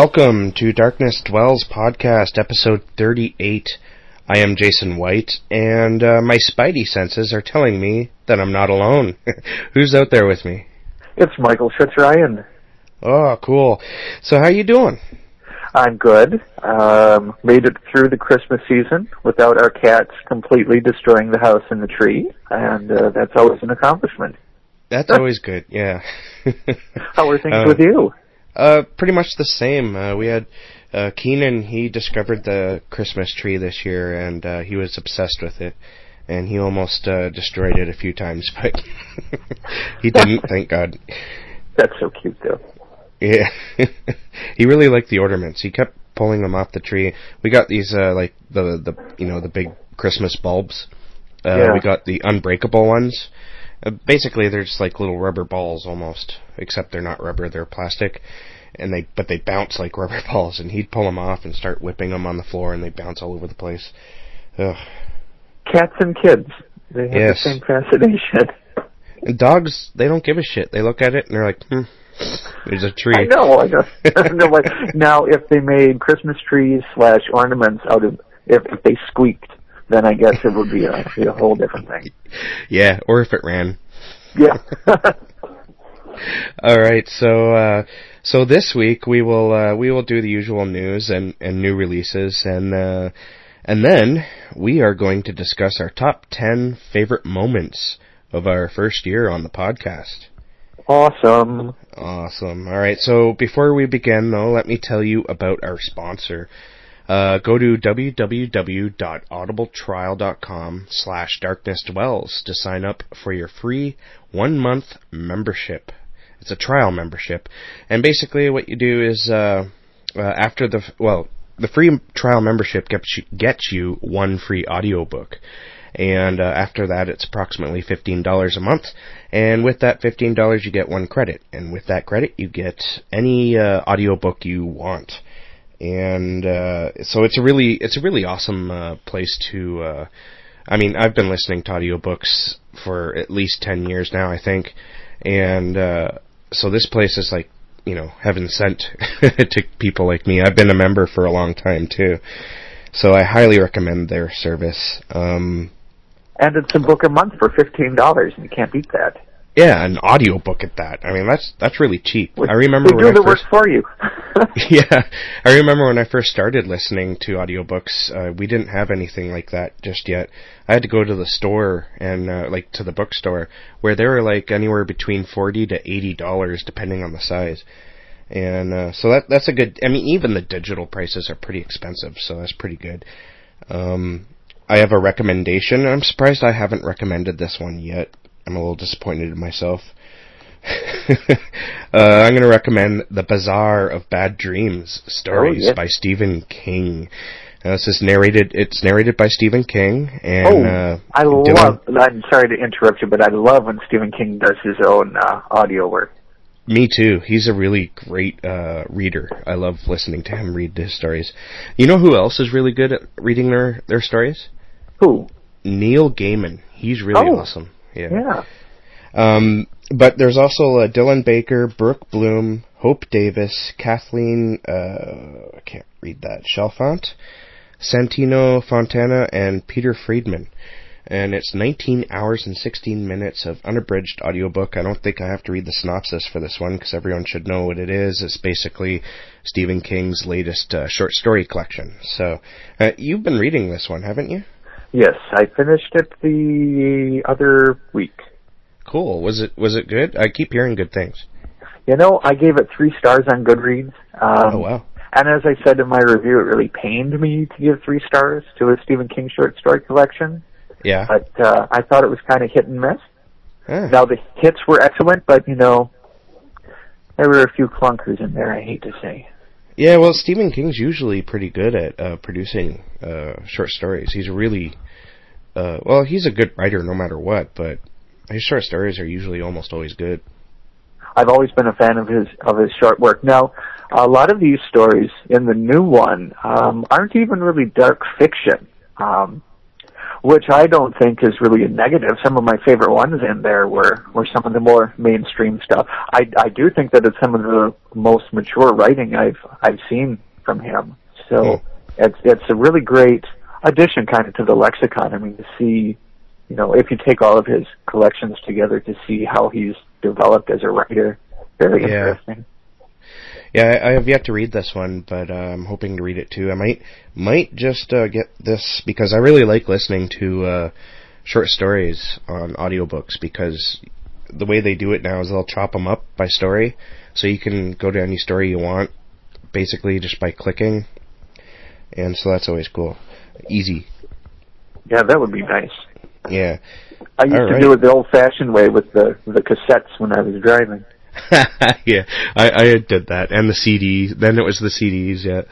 Welcome to Darkness Dwells podcast, episode 38. I am Jason White, and uh, my spidey senses are telling me that I'm not alone. Who's out there with me? It's Michael Fitzryan. Oh, cool. So how you doing? I'm good. Um, made it through the Christmas season without our cats completely destroying the house and the tree, and uh, that's always an accomplishment. That's always good, yeah. How are things Uh, with you? Uh, pretty much the same. Uh, we had uh, Keenan. He discovered the Christmas tree this year, and uh, he was obsessed with it. And he almost uh, destroyed it a few times, but he didn't. thank God. That's so cute, though. Yeah, he really liked the ornaments. He kept pulling them off the tree. We got these uh, like the the you know the big Christmas bulbs. Uh, Yeah. We got the unbreakable ones. Uh, basically, they're just like little rubber balls almost, except they're not rubber; they're plastic. And they but they bounce like rubber balls. And he'd pull them off and start whipping them on the floor, and they bounce all over the place. Ugh. Cats and kids. They have Yes. the same fascination. And dogs, they don't give a shit. They look at it and they're like, hmm, there's a tree. I know. I know. No, like, now, if they made Christmas trees slash ornaments out of, if, if they squeaked, then I guess it would be a, be a whole different thing. Yeah, or if it ran. Yeah. All right, so uh, so this week we will uh, we will do the usual news and, and new releases, and uh, and then we are going to discuss our top ten favorite moments of our first year on the podcast. awesome. Awesome. All right. So before we begin, though, let me tell you about our sponsor. Uh, go to www.audibletrial.com slash darknessdwells to sign up for your free one-month membership. It's a trial membership. And basically what you do is, uh, uh, after the, well, the free trial membership gets you, gets you one free audiobook. And uh, after that, it's approximately $15 a month. And with that $15, you get one credit. And with that credit, you get any uh, audiobook you want. And uh, so it's a really it's a really awesome uh, place to. Uh, I mean, I've been listening to audiobooks for at least ten years now, I think, and uh, so this place is like you know heaven sent to people like me. I've been a member for a long time too, so I highly recommend their service. Um, And it's a book a month for fifteen dollars, and you can't beat that. Yeah, an audiobook at that. I mean, that's that's really cheap. I remember we when do I the first work for you. yeah, I remember when I first started listening to audiobooks, uh, we didn't have anything like that just yet. I had to go to the store and uh, like to the bookstore where they were like anywhere between forty to eighty dollars depending on the size. And uh, so that that's a good. I mean, even the digital prices are pretty expensive, so that's pretty good. Um, I have a recommendation. I'm surprised I haven't recommended this one yet. I'm a little disappointed in myself. uh, I'm going to recommend The Bazaar of Bad Dreams stories Oh, by Stephen King. Uh, this is narrated. It's narrated by Stephen King, and oh, uh, I Dylan- love. I'm sorry to interrupt you, but I love when Stephen King does his own uh, audio work. Me too. He's a really great uh, reader. I love listening to him read his stories. You know who else is really good at reading their their stories? Who? Neil Gaiman. He's really Oh. awesome. Yeah. Um, but there's also uh, Dylan Baker, Brooke Bloom, Hope Davis, Kathleen, uh, I can't read that, Chalfant, Santino Fontana, and Peter Friedman. And it's 19 hours and 16 minutes of unabridged audiobook. I don't think I have to read the synopsis for this one because everyone should know what it is. It's basically Stephen King's latest uh, short story collection. So, uh, you've been reading this one, haven't you? Yes, I finished it the other week. Cool. Was it was it good? I keep hearing good things. You know, I gave it three stars on Goodreads. Um, Oh wow. And as I said in my review, it really pained me to give three stars to a Stephen King short story collection. Yeah. But uh, I thought it was kind of hit and miss. Ah. Now the hits were excellent, but you know, there were a few clunkers in there. I hate to say. Yeah, well, Stephen King's usually pretty good at uh, producing uh, short stories. He's really, uh, well, he's a good writer no matter what, but his short stories are usually almost always good. I've always been a fan of his of his short work. Now, a lot of these stories in the new one um, aren't even really dark fiction. Um, which I don't think is really a negative. Some of my favorite ones in there were were some of the more mainstream stuff. I I do think that it's some of the most mature writing I've I've seen from him. So Mm. it's it's a really great addition kind of to the lexicon. I mean to see you know, if you take all of his collections together to see how he's developed as a writer, very Yeah. interesting. Yeah, I, I have yet to read this one, but uh, I'm hoping to read it too. I might might just uh, get this because I really like listening to uh, short stories on audiobooks because the way they do it now is they'll chop them up by story, so you can go to any story you want, basically just by clicking, and so that's always cool, easy. Yeah, that would be nice. Yeah, I used All to right. do it the old-fashioned way with the the cassettes when I was driving. yeah, I, I did that, and the CDs. Then it was the CDs, yeah,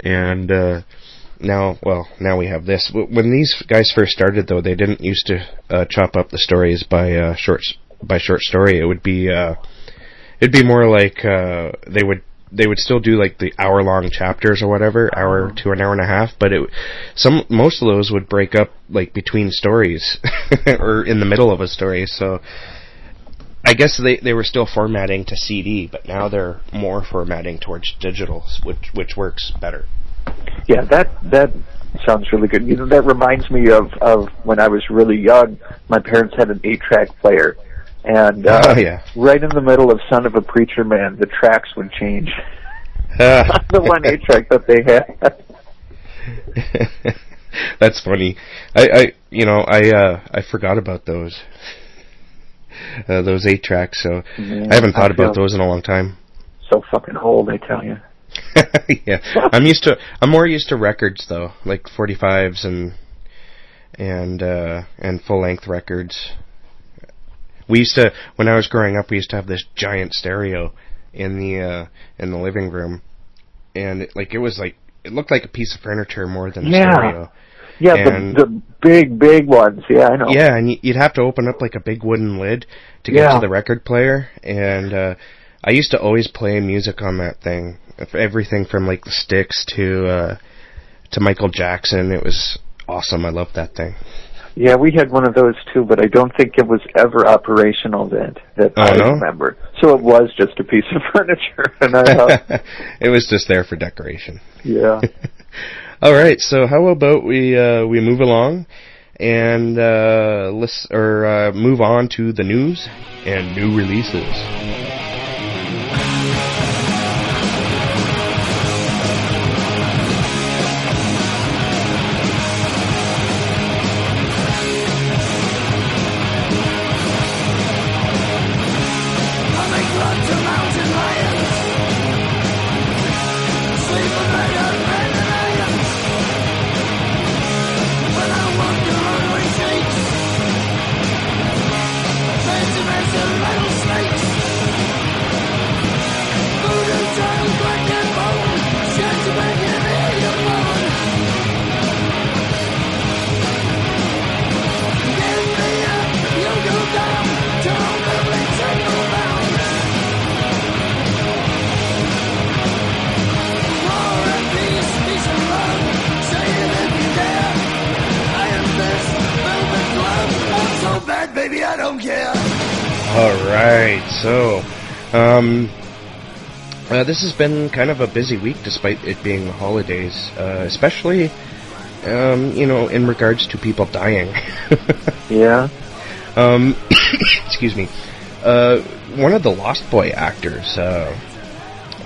and uh, now, well, now we have this. When these guys first started, though, they didn't used to uh, chop up the stories by uh, short by short story. It would be uh, it'd be more like uh, they would they would still do like the hour long chapters or whatever, hour to an hour and a half. But it some most of those would break up like between stories or in the middle of a story. So I guess they they were still formatting to CD, but now they're more formatting towards digital, which which works better. Yeah, that that sounds really good. You know, that reminds me of of when I was really young. My parents had an eight-track player, and uh, Oh, yeah. right in the middle of "Son of a Preacher Man," the tracks would change. Ah. the one eight-track that they had. That's funny. I, I you know I uh I forgot about those uh, those eight tracks. So Yeah, I haven't thought I about those in a long time. so fucking old, I tell you. yeah, I'm used to. I'm more used to records though, like 45s and and uh and full length records. We used to when I was growing up. We used to have this giant stereo in the uh in the living room, and it, like it was like it looked like a piece of furniture more than a Yeah. stereo. Yeah, And- the the big big ones. Yeah, I know. Yeah, and you'd have to open up like a big wooden lid to get Yeah. to the record player, and uh, I used to always play music on that thing. Everything from like the Styx to uh, to Michael Jackson. It was awesome. I loved that thing. Yeah, we had one of those too, but I don't think it was ever operational that that Oh, I no? remember. So it was just a piece of furniture, and I thought, it was just there for decoration. yeah. All right, so how about we uh, we move along and uh, list, or uh, move on to the news and new releases. Uh, this has been kind of a busy week, despite it being the holidays, uh, especially um, you know in regards to people dying. Yeah. um, excuse me. Uh, one of the Lost Boy actors. Uh,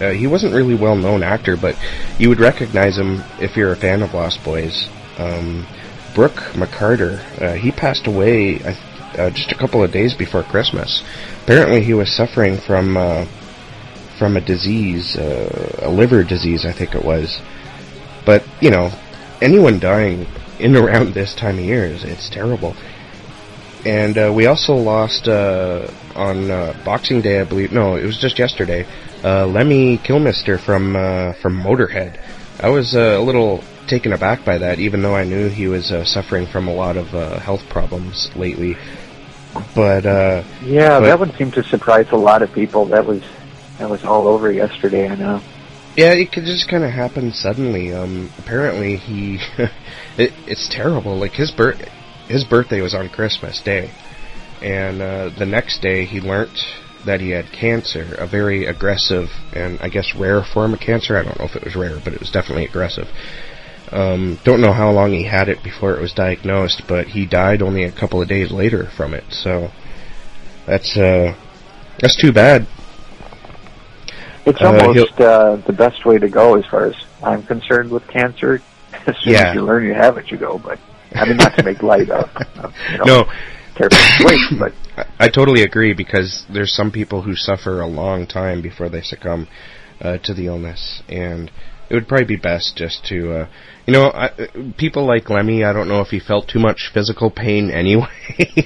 uh, he wasn't really well known actor, but you would recognize him if you're a fan of Lost Boys. Um, Brooke McCarter. Uh, he passed away uh, just a couple of days before Christmas. Apparently, he was suffering from uh, from a disease, uh, a liver disease, I think it was. But you know, anyone dying in around this time of year is it's terrible. And uh, we also lost uh, on uh, Boxing Day, I believe. No, it was just yesterday. Uh, Lemmy Kilmister from uh, from Motorhead. I was uh, a little taken aback by that, even though I knew he was uh, suffering from a lot of uh, health problems lately. But uh, Yeah, But- that one seemed to surprise a lot of people. That was that was all over yesterday. I know. Yeah, it could just kind of happen suddenly. Um, apparently he, it, it's terrible. Like his birth, his birthday was on Christmas Day, and uh, the next day he learnt that he had cancer, a very aggressive and I guess rare form of cancer. I don't know if it was rare, but it was definitely aggressive. Um, don't know how long he had it before it was diagnosed, but he died only a couple of days later from it. So that's uh, that's too bad. It's Uh, almost uh, the best way to go as far as I'm concerned with cancer. As soon Yeah. as you learn you have it, you go. But I mean, not to make light of, of you know, No, terrible situation, but I, I totally agree because there's some people who suffer a long time before they succumb uh, to the illness, and it would probably be best just to, uh, you know, I, uh, people like Lemmy. I don't know if he felt too much physical pain anyway,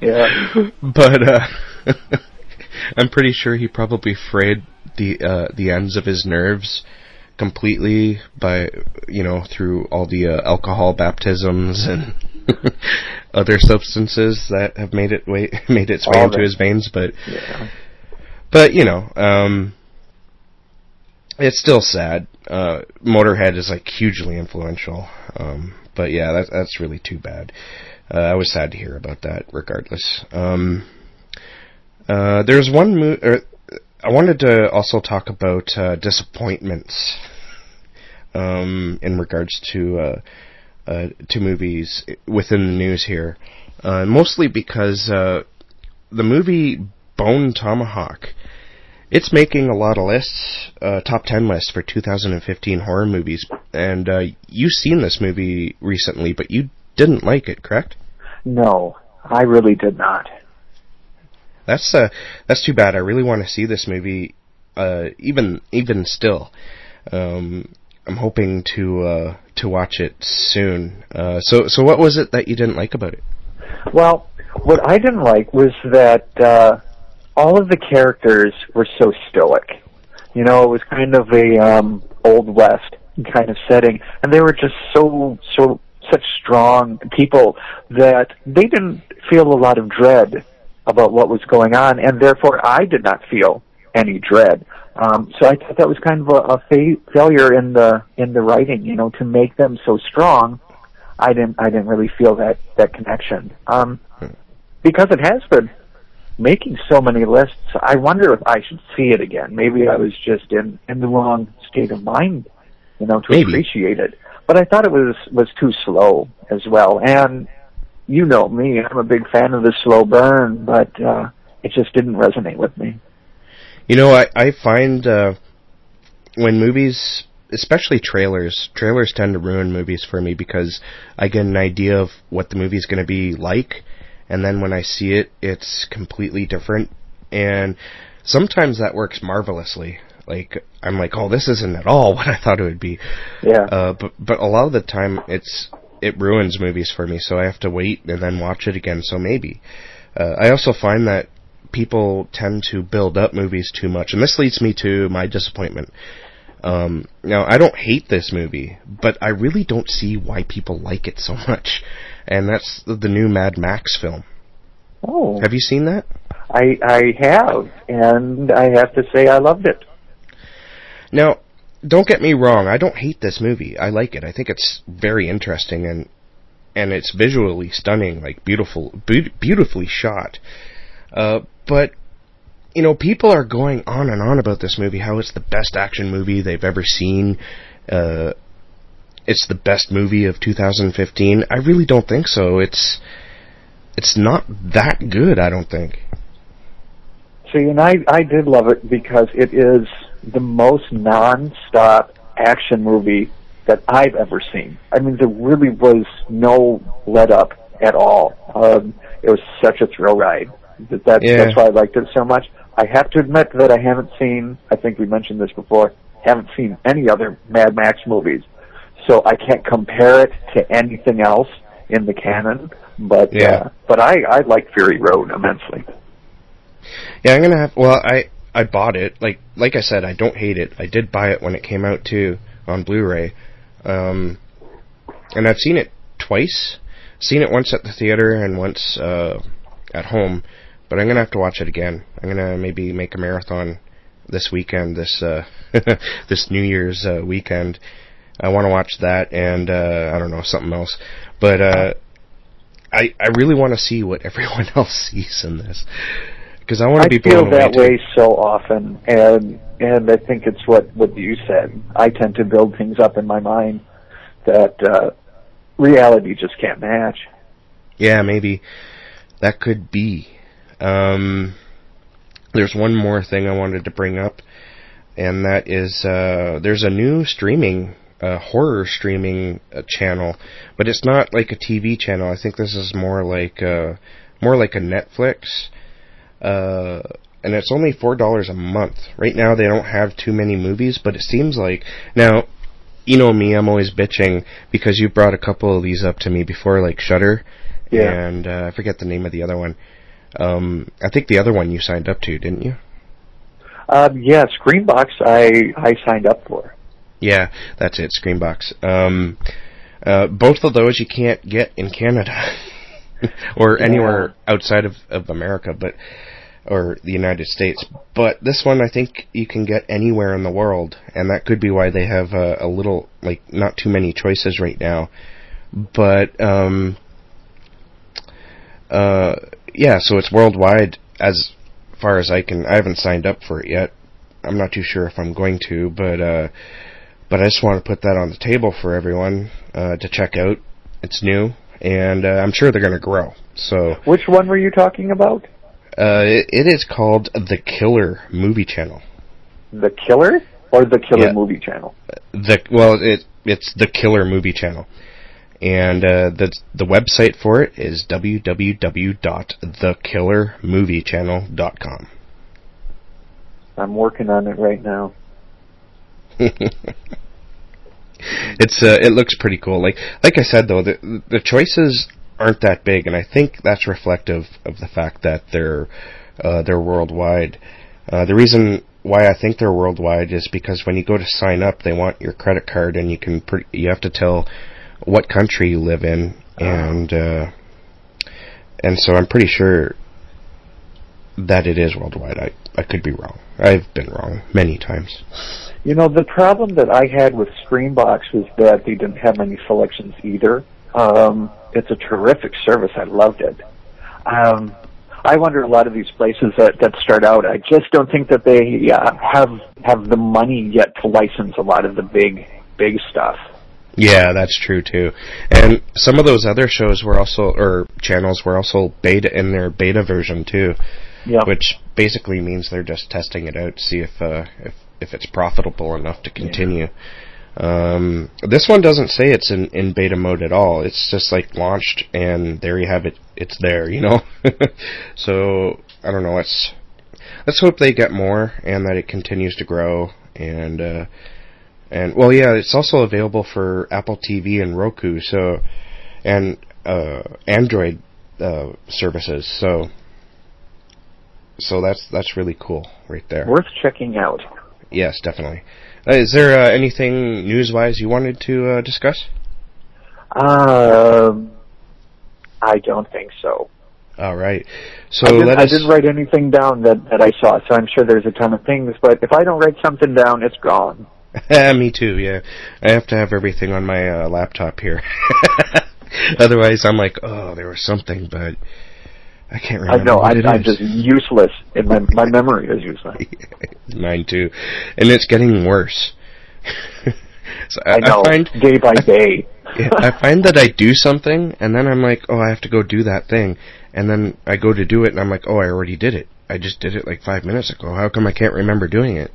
yeah, but uh, I'm pretty sure he probably frayed the uh, the ends of his nerves completely by you know through all the uh, alcohol baptisms and other substances that have made it way made its way All into that. his veins but yeah. but you know um it's still sad uh motorhead is like hugely influential um but yeah that, that's really too bad uh, i was sad to hear about that regardless um uh there's one mo- er, i wanted to also talk about uh disappointments um in regards to uh uh, to movies within the news here, uh, mostly because the movie Bone Tomahawk, it's making a lot of lists, top ten lists for 2015 horror movies, and you've seen this movie recently, but you didn't like it, correct? No, I really did not. That's uh, that's too bad. I really want to see this movie, uh, even even still. Um, I'm hoping to uh, to watch it soon. Uh, so so what was it that you didn't like about it? Well, what I didn't like was that uh, all of the characters were so stoic. You know, it was kind of a um, old west kind of setting, and they were just so so such strong people that they didn't feel a lot of dread about what was going on, and therefore I did not feel any dread. Um, so I thought that was kind of a, a fa- failure in the in the writing. You know, to make them so strong, I didn't I didn't really feel that that connection. Um, because it has been making so many lists, I wonder if I should see it again. Maybe I was just in in the wrong state of mind, you know, to Maybe. appreciate it. But I thought it was was too slow as well. And you know me, I'm a big fan of the slow burn, but uh, it just didn't resonate with me. You know, I I find uh, when movies, especially trailers, trailers tend to ruin movies for me because I get an idea of what the movie's going to be like, and then when I see it, it's completely different. And sometimes that works marvelously. Like I'm like, oh, this isn't at all what I thought it would be. Yeah. Uh, but but a lot of the time, it's it ruins movies for me, so I have to wait and then watch it again. So maybe. Uh, I also find that people tend to build up movies too much, and this leads me to my disappointment. Um, now, I don't hate this movie, but I really don't see why people like it so much, and that's the, the new Mad Max film. oh, Have you seen that? I I have, and I have to say I loved it. Now, don't get me wrong. I don't hate this movie. I like it. I think it's very interesting and and it's visually stunning, like beautiful, be- beautifully shot. Uh, but you know, people are going on and on about this movie, how it's the best action movie they've ever seen. Uh, it's the best movie of 2015. I really don't think so. It's it's not that good. I don't think. See, and I I did love it because it is the most non-stop action movie that I've ever seen. I mean, there really was no let up at all. Um, it was such a thrill ride. That, that Yeah. that's why I liked it so much. I have to admit that I haven't seen. I think we mentioned this before. Haven't seen any other Mad Max movies, so I can't compare it to anything else in the canon. But Yeah. uh, but I I like Fury Road immensely. Yeah, I'm gonna have. Well, I I bought it. Like like I said, I don't hate it. I did buy it when it came out too on Blu-ray, um, and I've seen it twice. Seen it once at the theater and once uh, at home. But I'm gonna have to watch it again. I'm gonna maybe make a marathon this weekend. This uh, this New Year's uh, weekend. I want to watch that and uh, I don't know something else. But uh, I I really want to see what everyone else sees in this because I want to be feel that away way so often, and and I think it's what what you said. I tend to build things up in my mind that uh, reality just can't match. Yeah, maybe that could be. Um, there's one more thing I wanted to bring up, and that is uh, there's a new streaming uh, horror streaming uh, channel, but it's not like a TV channel. I think this is more like uh, more like a Netflix, uh, and it's only four dollars a month. Right now, they don't have too many movies, but it seems like now. You know me, I'm always bitching because you brought a couple of these up to me before, like Shudder, Yeah. and uh, I forget the name of the other one. Um, I think the other one you signed up to, didn't you? Um, yeah, Screambox I I signed up for. Yeah, that's it, Screambox. Um, uh, both of those you can't get in Canada or Yeah. anywhere outside of, of America, but or the United States. But this one I think you can get anywhere in the world, and that could be why they have a, a little like not too many choices right now. But um, uh, yeah, so it's worldwide as far as I can. I haven't signed up for it yet. I'm not too sure if I'm going to, but uh, but I just want to put that on the table for everyone uh, to check out. It's new, and uh, I'm sure they're going to grow. So Which one were you talking about? Uh, it, it is called the Killer Movie Channel. The Killer or the Killer Yeah. Movie Channel? The well, it it's the Killer Movie Channel, and uh, the the website for it is www.thekillermoviechannel.com. I'm working on it right now. it's uh, it looks pretty cool. Like like I said though, the the choices aren't that big, and I think that's reflective of the fact that they're uh, they're worldwide. Uh, the reason why I think they're worldwide is because when you go to sign up, they want your credit card, and you can pre- you have to tell what country you live in, and uh, and so I'm pretty sure that it is worldwide. I I could be wrong. I've been wrong many times. You know, the problem that I had with Screambox was that they didn't have many selections either. Um, it's a terrific service. I loved it. Um, I wonder a lot of these places that, that start out. I just don't think that they uh, have have the money yet to license a lot of the big big stuff. Yeah, that's true too. And some of those other shows were also, or channels were also beta in their beta version too, Yeah. which basically means they're just testing it out to see if uh, if if it's profitable enough to continue. Um, this one doesn't say it's in, in beta mode at all. It's just like launched and there you have it. It's there, you know. so I don't know. Let's let's hope they get more and that it continues to grow and. Uh, and well, yeah, it's also available for Apple TV and Roku, so and uh, Android uh, services. So so that's that's really cool right there. Worth checking out. Yes, definitely. Uh, is there uh, anything news-wise you wanted to uh, discuss? Um, I don't think so. All right. So I, didn't, let I us. didn't write anything down that, that I saw, so I'm sure there's a ton of things, but if I don't write something down, it's gone. Me too. Yeah, I have to have everything on my uh, laptop here. Otherwise, I'm like, oh, there was something, but I can't I remember know, I, it I'm is. just useless, and my, my memory is useless. Mine too, and it's getting worse. so I, I know, find day by day. yeah, I find that I do something, and then I'm like, oh, I have to go do that thing, and then I go to do it, and I'm like, oh, I already did it. I just did it like five minutes ago. How come I can't remember doing it?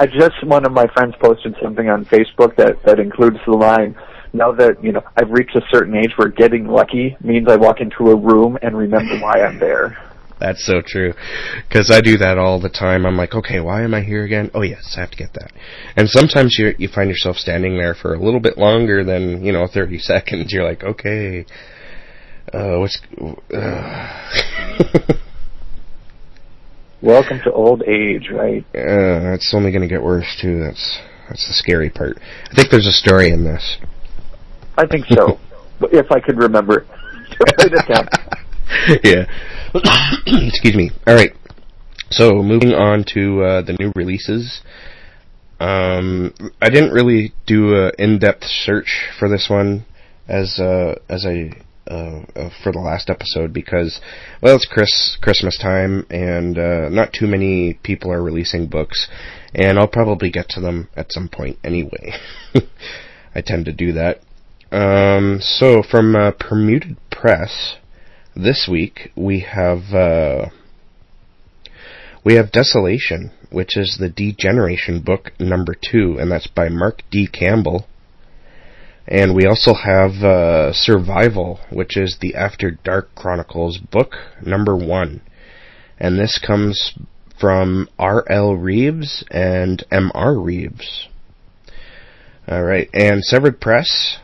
I just one of my friends posted something on Facebook that that includes the line. Now that you know I've reached a certain age where getting lucky means I walk into a room and remember why I'm there. That's so true. Because I do that all the time. I'm like, okay, why am I here again? Oh yes, I have to get that. And sometimes you you find yourself standing there for a little bit longer than you know 30 seconds. You're like, okay, uh, what's? Uh, Welcome to old age, right? uh, it's only going to get worse too. That's that's the scary part. I think there's a story in this. I think so. If I could remember, write it down. yeah. Excuse me. All right. So moving on to uh, the new releases. Um, I didn't really do an in-depth search for this one, as uh, as I uh, uh, for the last episode because, well, it's Chris Christmas time, and uh, not too many people are releasing books, and I'll probably get to them at some point anyway. I tend to do that. Um, so from uh, Permuted Press, this week we have uh, we have Desolation, which is the Degeneration book number two, and that's by Mark D. Campbell. And we also have uh, Survival, which is the After Dark Chronicles book number one. And this comes from R.L. Reeves and M.R. Reeves. Alright, and Severed Press,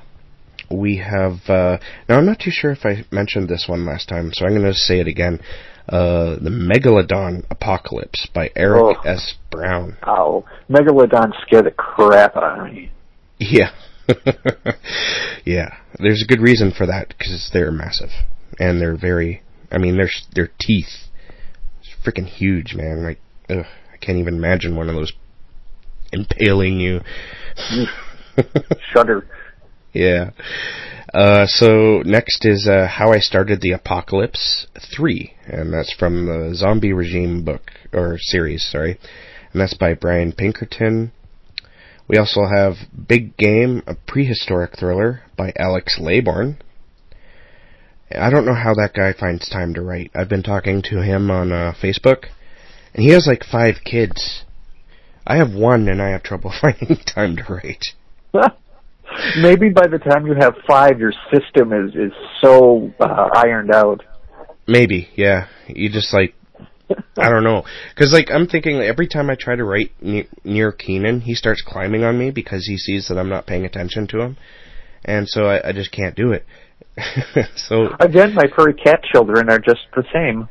we have, uh, now I'm not too sure if I mentioned this one last time, so I'm going to say it again. Uh, the Megalodon Apocalypse by Eric Oh. S. Brown. Oh, Megalodon scared the crap out of me. Yeah. yeah. There's a good reason for that because they're massive and they're very. I mean, their their teeth, it's freaking huge, man. Like, ugh, I can't even imagine one of those impaling you. Shudder. Yeah. Uh, so next is uh, How I Started the Apocalypse 3, and that's from the Zombie Regime book, or series, sorry. And that's by Brian Pinkerton. We also have Big Game, a prehistoric thriller by Alex Laybourne. I don't know how that guy finds time to write. I've been talking to him on uh, Facebook, and he has like five kids. I have one, and I have trouble finding time to write. Maybe by the time you have five, your system is is so uh, ironed out. Maybe, yeah. You just like, I don't know, because like I'm thinking like, every time I try to write ne- near Keenan, he starts climbing on me because he sees that I'm not paying attention to him, and so I, I just can't do it. so Again, my furry cat children are just the same.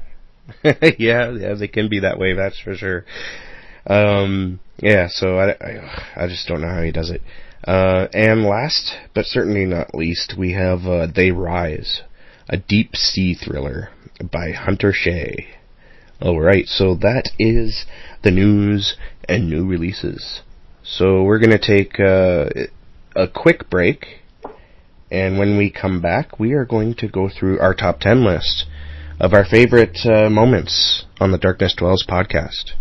yeah, yeah, they can be that way. That's for sure. Um, yeah, so I, I, I just don't know how he does it. Uh, and last, but certainly not least, we have uh, They Rise, a deep sea thriller by Hunter Shea. Alright, so that is the news and new releases. So we're going to take uh, a quick break, and when we come back, we are going to go through our top 10 list of our favorite uh, moments on the Darkness Dwells podcast.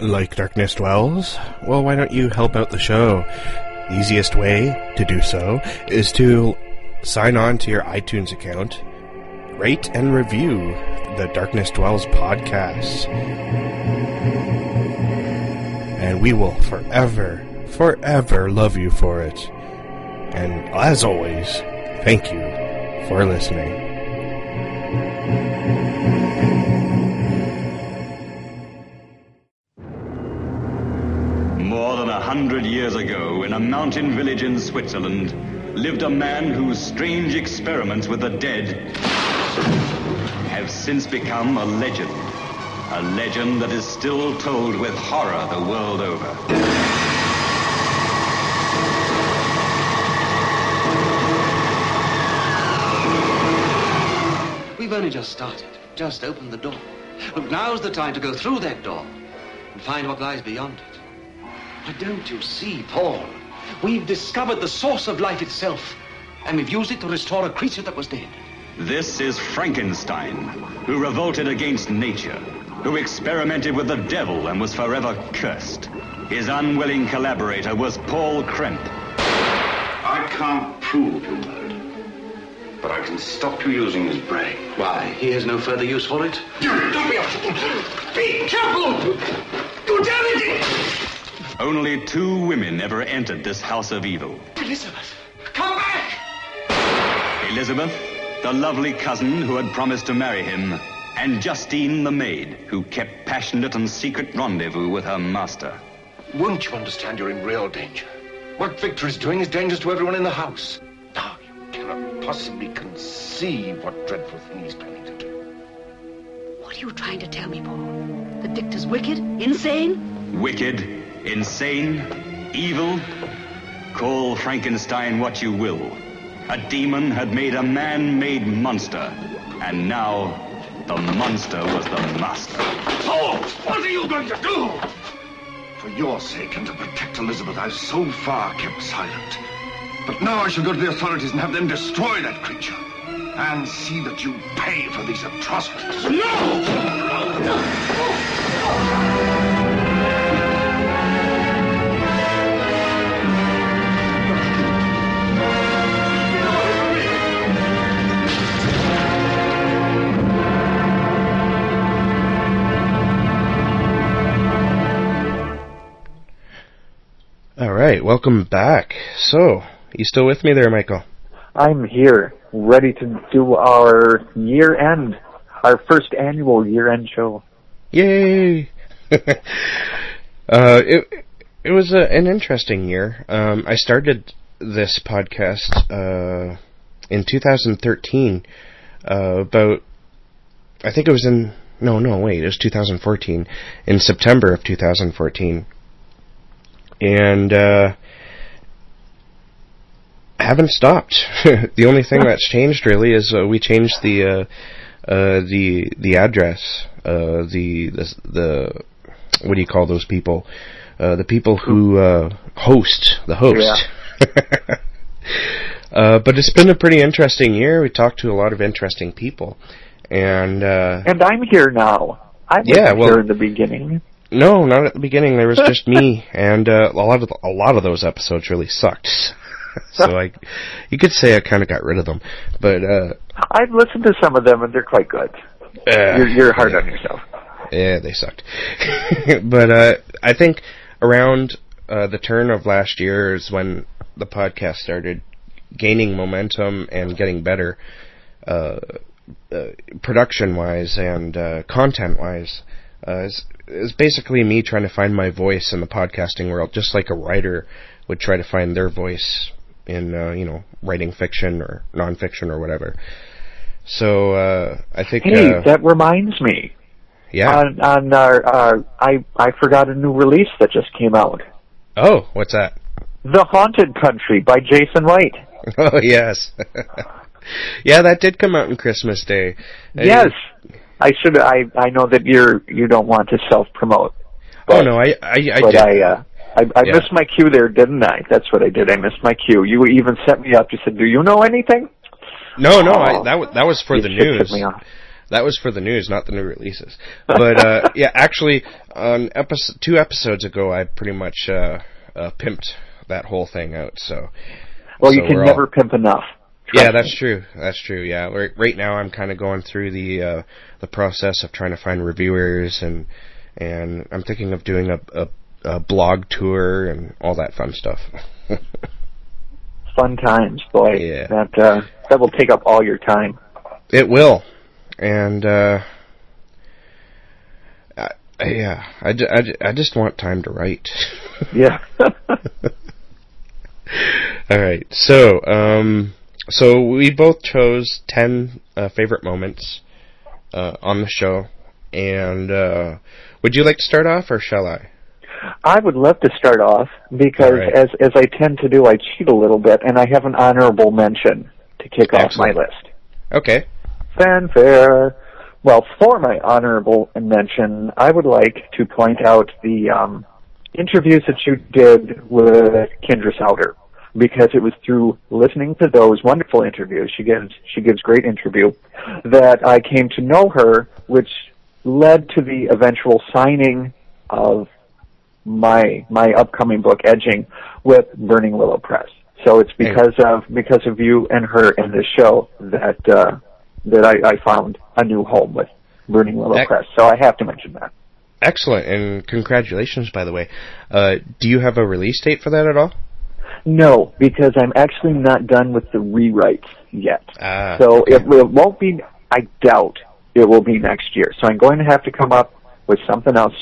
Like Darkness Dwells? Well, why don't you help out the show? Easiest way to do so is to sign on to your iTunes account, rate and review the Darkness Dwells podcast. And we will forever, forever love you for it. And as always, thank you for listening. Hundred years ago, in a mountain village in Switzerland, lived a man whose strange experiments with the dead have since become a legend. A legend that is still told with horror the world over. We've only just started, just opened the door. Look, now's the time to go through that door and find what lies beyond it. Why don't you see, Paul? We've discovered the source of life itself, and we've used it to restore a creature that was dead. This is Frankenstein, who revolted against nature, who experimented with the devil and was forever cursed. His unwilling collaborator was Paul Krempe. I can't prove you murdered, but I can stop you using his brain. Why, he has no further use for it. Don't be a fool! Be careful! You damage it! Only two women ever entered this house of evil. Elizabeth, come back! Elizabeth, the lovely cousin who had promised to marry him, and Justine the maid, who kept passionate and secret rendezvous with her master. Won't you understand you're in real danger? What Victor is doing is dangerous to everyone in the house. Now, you cannot possibly conceive what dreadful thing he's planning to do. What are you trying to tell me, Paul? The dictator's wicked, insane. Wicked, insane, evil. Call Frankenstein what you will. A demon had made a man-made monster. And now, the monster was the master. Oh, what are you going to do? For your sake and to protect Elizabeth, I've so far kept silent. But now I shall go to the authorities and have them destroy that creature. And see that you pay for these atrocities. All right, welcome back. So, you still with me there, Michael? I'm here, ready to do our year end, our first annual year end show. Yay! uh, it it was a, an interesting year. Um, I started this podcast uh, in 2013. Uh, about, I think it was in no, no, wait, it was 2014. In September of 2014, and uh, haven't stopped. the only thing that's changed really is uh, we changed the uh, uh, the the address, uh, the, the the what do you call those people? Uh, the people who uh, host the host. uh, but it's been a pretty interesting year. We talked to a lot of interesting people, and uh, And I'm here now. I wasn't Yeah, well- here in the beginning. No, not at the beginning. There was just me, and uh, a lot of a lot of those episodes really sucked. so I, you could say I kind of got rid of them, but uh, I've listened to some of them and they're quite good. uh, You're, you're hard on yourself. Yeah, they sucked. but uh, I think around uh, the turn of last year is when the podcast started gaining momentum and getting better, uh, uh, production-wise and uh, content-wise. Uh, is basically me trying to find my voice in the podcasting world, just like a writer would try to find their voice in uh, you know writing fiction or nonfiction or whatever. So uh, I think Hey, uh, that reminds me. yeah. On, on our, our, I, I forgot a new release that just came out. Oh, what's that? The Haunted Country by Jason White. Oh yes. yeah, that did come out on Christmas Day. I- Yes. I should, I, I know that you're, you don't want to self-promote. Oh no, I I, I but did. I, uh, I, I Yeah. missed my cue there, didn't I? That's what I did. I missed my cue. You even set me up. You said, "Do you know anything?" no, no, I, Oh. that was that was for the news. That was for the news, not the new releases. But uh yeah, actually, on episode two episodes ago, I pretty much uh, uh pimped that whole thing out. So Well, you can never all- pimp enough. yeah, Trust that's me. true. That's true. Yeah, right, right now I'm kind of going through the uh, the process of trying to find reviewers and and I'm thinking of doing a, a, a blog tour and all that fun stuff. Fun times, boy. Yeah. That uh, that will take up all your time. it will, and uh, I, yeah, I, I, I just want time to write. Yeah. all right, so um, so we both chose ten uh, favorite moments uh, on the show, and uh, would you like to start off, or shall I? I would love to start off because, right. as as I tend to do, I cheat a little bit, and I have an honorable mention to kick off my list. Okay. Fanfare. Well, for my honorable mention, I would like to point out the um, interviews that you did with Kindra Sowder, because it was through listening to those wonderful interviews. She gives she gives great interview that I came to know her, which led to the eventual signing of my my upcoming book Edging with Burning Willow Press. So it's because of because of you and her and this show that uh, that I, I found a new home with Burning Willow Ec- Press. So I have to mention that. Excellent, and congratulations, by the way. Uh, do you have a release date for that at all? No, because I'm actually not done with the rewrites yet. Ah, so okay. it, it won't be. I doubt it will be next year. So I'm going to have to come up with something else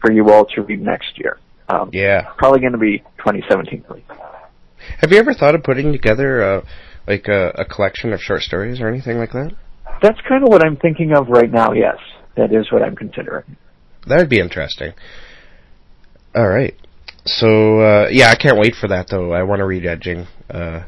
for you all to read next year. Um, Yeah. Probably going to be 2017. please. Have you ever thought of putting together uh, like a, a collection of short stories or anything like that? That's kind of what I'm thinking of right now. Yes, that is what I'm considering. that would be interesting. All right. So uh, yeah, I can't wait for that though. I want to read Edging, uh,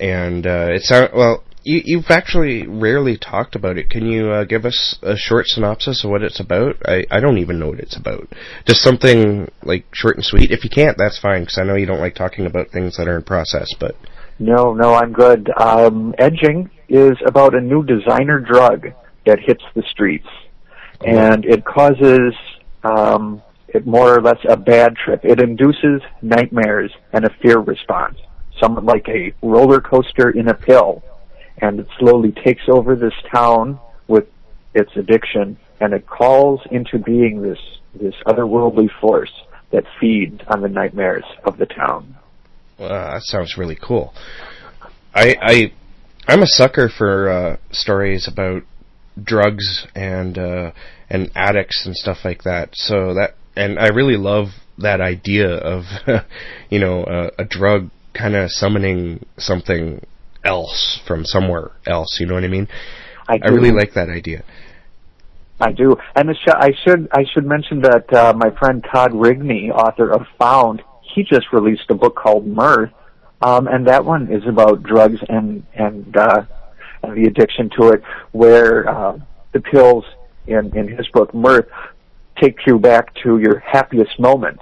and uh, it's well. You, you've actually rarely talked about it. Can you uh, give us a short synopsis of what it's about? I, I don't even know what it's about. Just something like short and sweet. If you can't, that's fine because I know you don't like talking about things that are in process. But no, no, I'm good. Um, edging is about a new designer drug that hits the streets, and it causes um, it more or less a bad trip. It induces nightmares and a fear response, somewhat like a roller coaster in a pill, and it slowly takes over this town with its addiction, and it calls into being this this otherworldly force that feeds on the nightmares of the town. Well, that sounds really cool. I I I'm a sucker for uh, stories about drugs and uh, and addicts and stuff like that. So that and I really love that idea of you know uh, a drug kind of summoning something else from somewhere else. You know what I mean? I, I really like that idea. I do, and sh- I should I should mention that uh, my friend Todd Rigney, author of Found, he just released a book called Mirth, um, and that one is about drugs and and uh, and the addiction to it, where uh, the pills in in his book Mirth take you back to your happiest moment,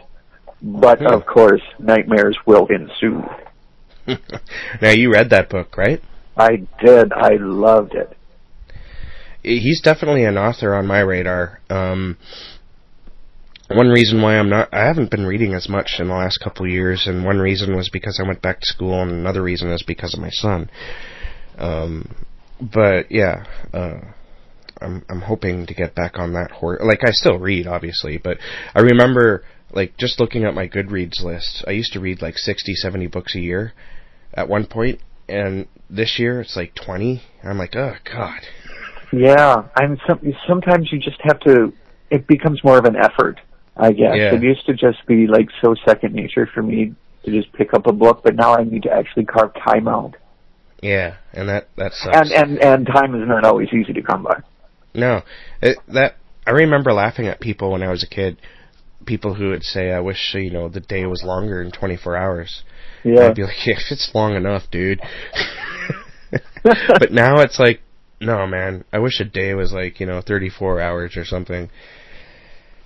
but Hmm. of course nightmares will ensue. now you read that book, right? I did. I loved it. He's definitely an author on my radar. Um, one reason why I'm not, I haven't been reading as much in the last couple of years, and one reason was because I went back to school, and another reason is because of my son. Um, but yeah, uh, I'm I'm hoping to get back on that horse. Like I still read, obviously, but I remember like just looking at my Goodreads list. I used to read like 60, 70 books a year at one point, and this year it's like 20. I'm like, oh god. Yeah, I'm some, sometimes you just have to. It becomes more of an effort, I guess. Yeah. It used to just be like so second nature for me to just pick up a book, but now I need to actually carve time out, Yeah, and that that sucks. and and and time is not always easy to come by. No, it, that I remember laughing at people when I was a kid. People who would say, "I wish you know the day was longer than 24 hours." Yeah, I'd be like, "Yeah, if it's long enough, dude." but now it's like, no, man. I wish a day was like you know 34 hours or something.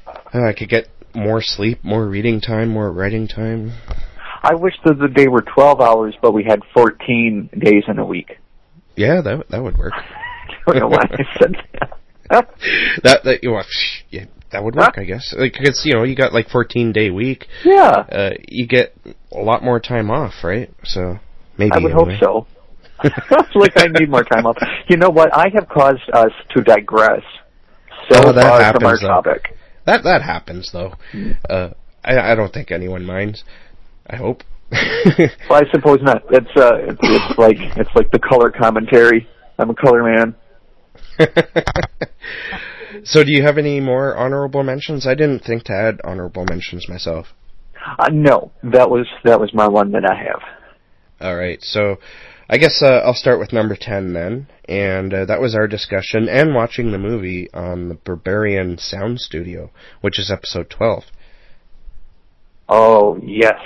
Uh, I could get more sleep, more reading time, more writing time. I wish that the day were 12 hours, but we had 14 days in a week. Yeah, that that would work. I don't know why I said that. that that you know, yeah, that would work, I guess. Like, cause, you know, you got like 14 day week. Yeah, uh, you get a lot more time off, right? So maybe I would anyway. hope so. like I need more time off. You know what? I have caused us to digress so Oh, that far from happens, our though. topic. That that happens though. Uh, I I don't think anyone minds. I hope. Well, I suppose not. It's uh, it's, it's like it's like the color commentary. I'm a color man. so, do you have any more honorable mentions? I didn't think to add honorable mentions myself. Uh, no, that was that was my one that I have. All right, so I guess uh, I'll start with number ten then, and uh, that was our discussion and watching the movie on the Berberian Sound Studio, which is episode twelve. Oh yes,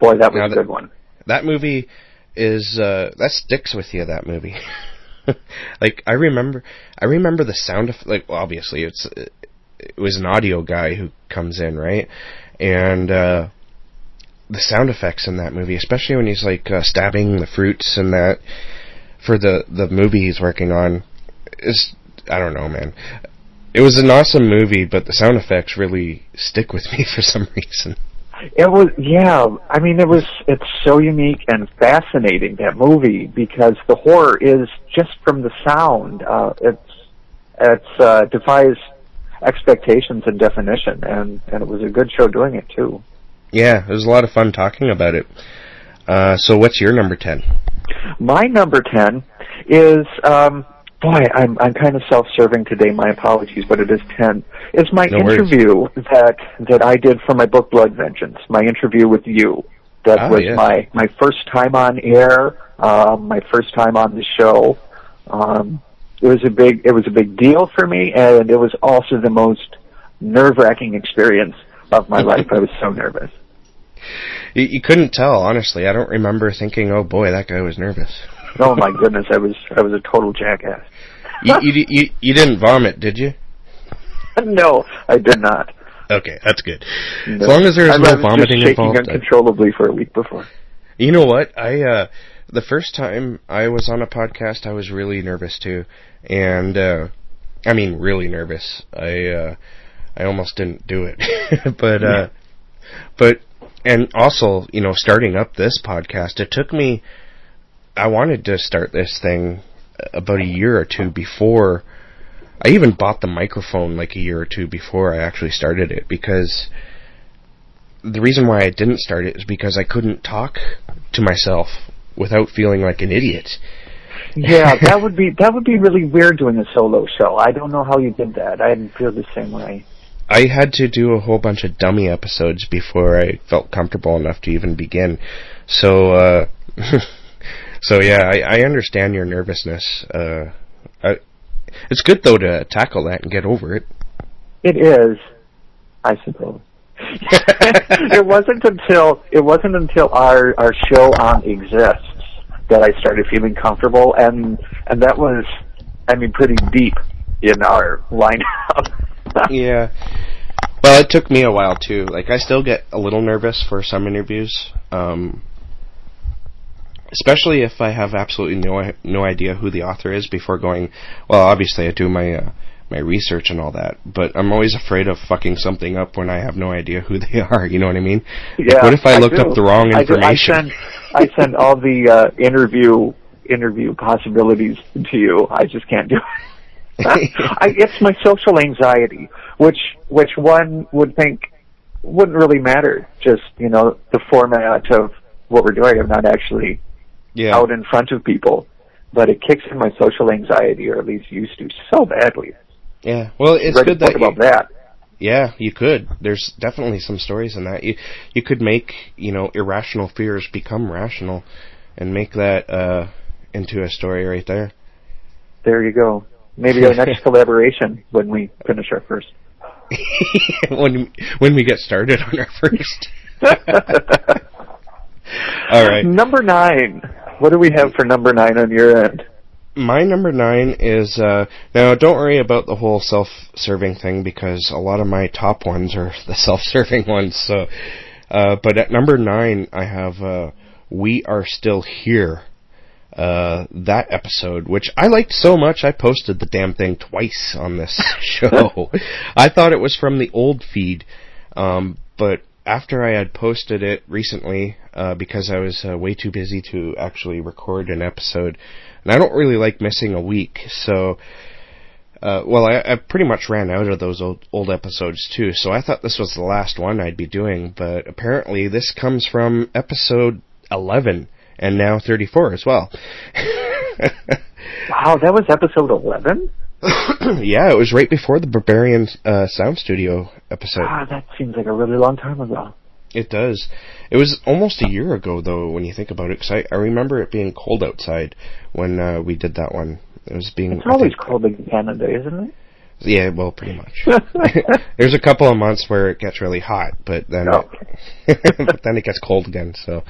boy, that was Now a that- good one. that movie is uh that sticks with you that movie like i remember i remember the sound of like well, obviously it's it was an audio guy who comes in right? And uh the sound effects in that movie especially when he's like uh, stabbing the fruits and that for the the movie he's working on is i don't know man. It was an awesome movie but the sound effects really stick with me for some reason It was yeah. I mean, it was it's so unique and fascinating that movie because the horror is just from the sound. Uh, it's it's uh, defies expectations and definition, and and it was a good show doing it too. Yeah, it was a lot of fun talking about it. Uh, so what's your number 10? My number ten is um, boy, I'm I'm kind of self-serving today. My apologies, but it is ten. It's my No worries. interview that that I did for my book Blood Vengeance. My interview with you. That Oh, was yeah. my my first time on air. Um, my first time on the show. Um, it was a big it was a big deal for me, and it was also the most nerve-wracking experience of my life. I was so nervous. You, you couldn't tell, honestly. I don't remember thinking, "Oh boy, that guy was nervous." Oh my goodness, I was I was a total jackass. you, you you you didn't vomit, did you? no, I did not. Okay, that's good. No. As long as there's I no was vomiting just shaking involved. I- uncontrollably for a week before. You know what? I uh the first time I was on a podcast I was really nervous too. And uh I mean really nervous. I uh I almost didn't do it. but uh but and also, you know, starting up this podcast, it took me I wanted to start this thing about a year or two before I even bought the microphone like a year or two before I actually started it because the reason why I didn't start it is because I couldn't talk to myself without feeling like an idiot. Yeah, that would be that would be really weird doing a solo show. I don't know how you did that. I didn't feel the same way. I had to do a whole bunch of dummy episodes before I felt comfortable enough to even begin. So, uh, so yeah, I, I understand your nervousness. Uh, I, it's good though to tackle that and get over it. It is, I suppose. it wasn't until it wasn't until our our show on exists that I started feeling comfortable, and and that was, I mean, pretty deep in our lineup. yeah. Well, it took me a while too. Like, I still get a little nervous for some interviews, um, especially if I have absolutely no no idea who the author is before going. Well, obviously, I do my uh, my research and all that, but I'm always afraid of fucking something up when I have no idea who they are. You know what I mean? Yeah, like, what if I, I looked do. up the wrong I do. information? I send I send all the uh, interview interview possibilities to you. I just can't do it. I, it's my social anxiety, which which one would think wouldn't really matter. Just you know the format of what we're doing. I'm not actually yeah. out in front of people, but it kicks in my social anxiety, or at least used to, so badly. Yeah. Well, it's good that about you, that. Yeah, you could. There's definitely some stories in that. You you could make you know irrational fears become rational, and make that uh into a story right there. There you go. Maybe our next collaboration when we finish our first. when when we get started on our first. All right. Number nine. What do we have for number nine on your end? My number nine is uh now don't worry about the whole self-serving thing because a lot of my top ones are the self-serving ones. So, uh, but at number nine I have uh, "We Are Still Here." Uh, that episode, which I liked so much, I posted the damn thing twice on this show. I thought it was from the old feed, um, but after I had posted it recently, uh, because I was uh, way too busy to actually record an episode, and I don't really like missing a week, so. Uh, well, I, I pretty much ran out of those old, old episodes too, so I thought this was the last one I'd be doing, but apparently this comes from episode 11, and now 34 as well. Wow, that was episode 11? yeah, it was right before the Berberian uh, Sound Studio episode. Ah, that seems like a really long time ago. It does. It was almost a year ago, though, when you think about it, because I, I remember it being cold outside when uh, we did that one. It was being. It's always think- cold in Canada, isn't it? Yeah, well, pretty much. There's a couple of months where it gets really hot, but then No. but then it gets cold again. So,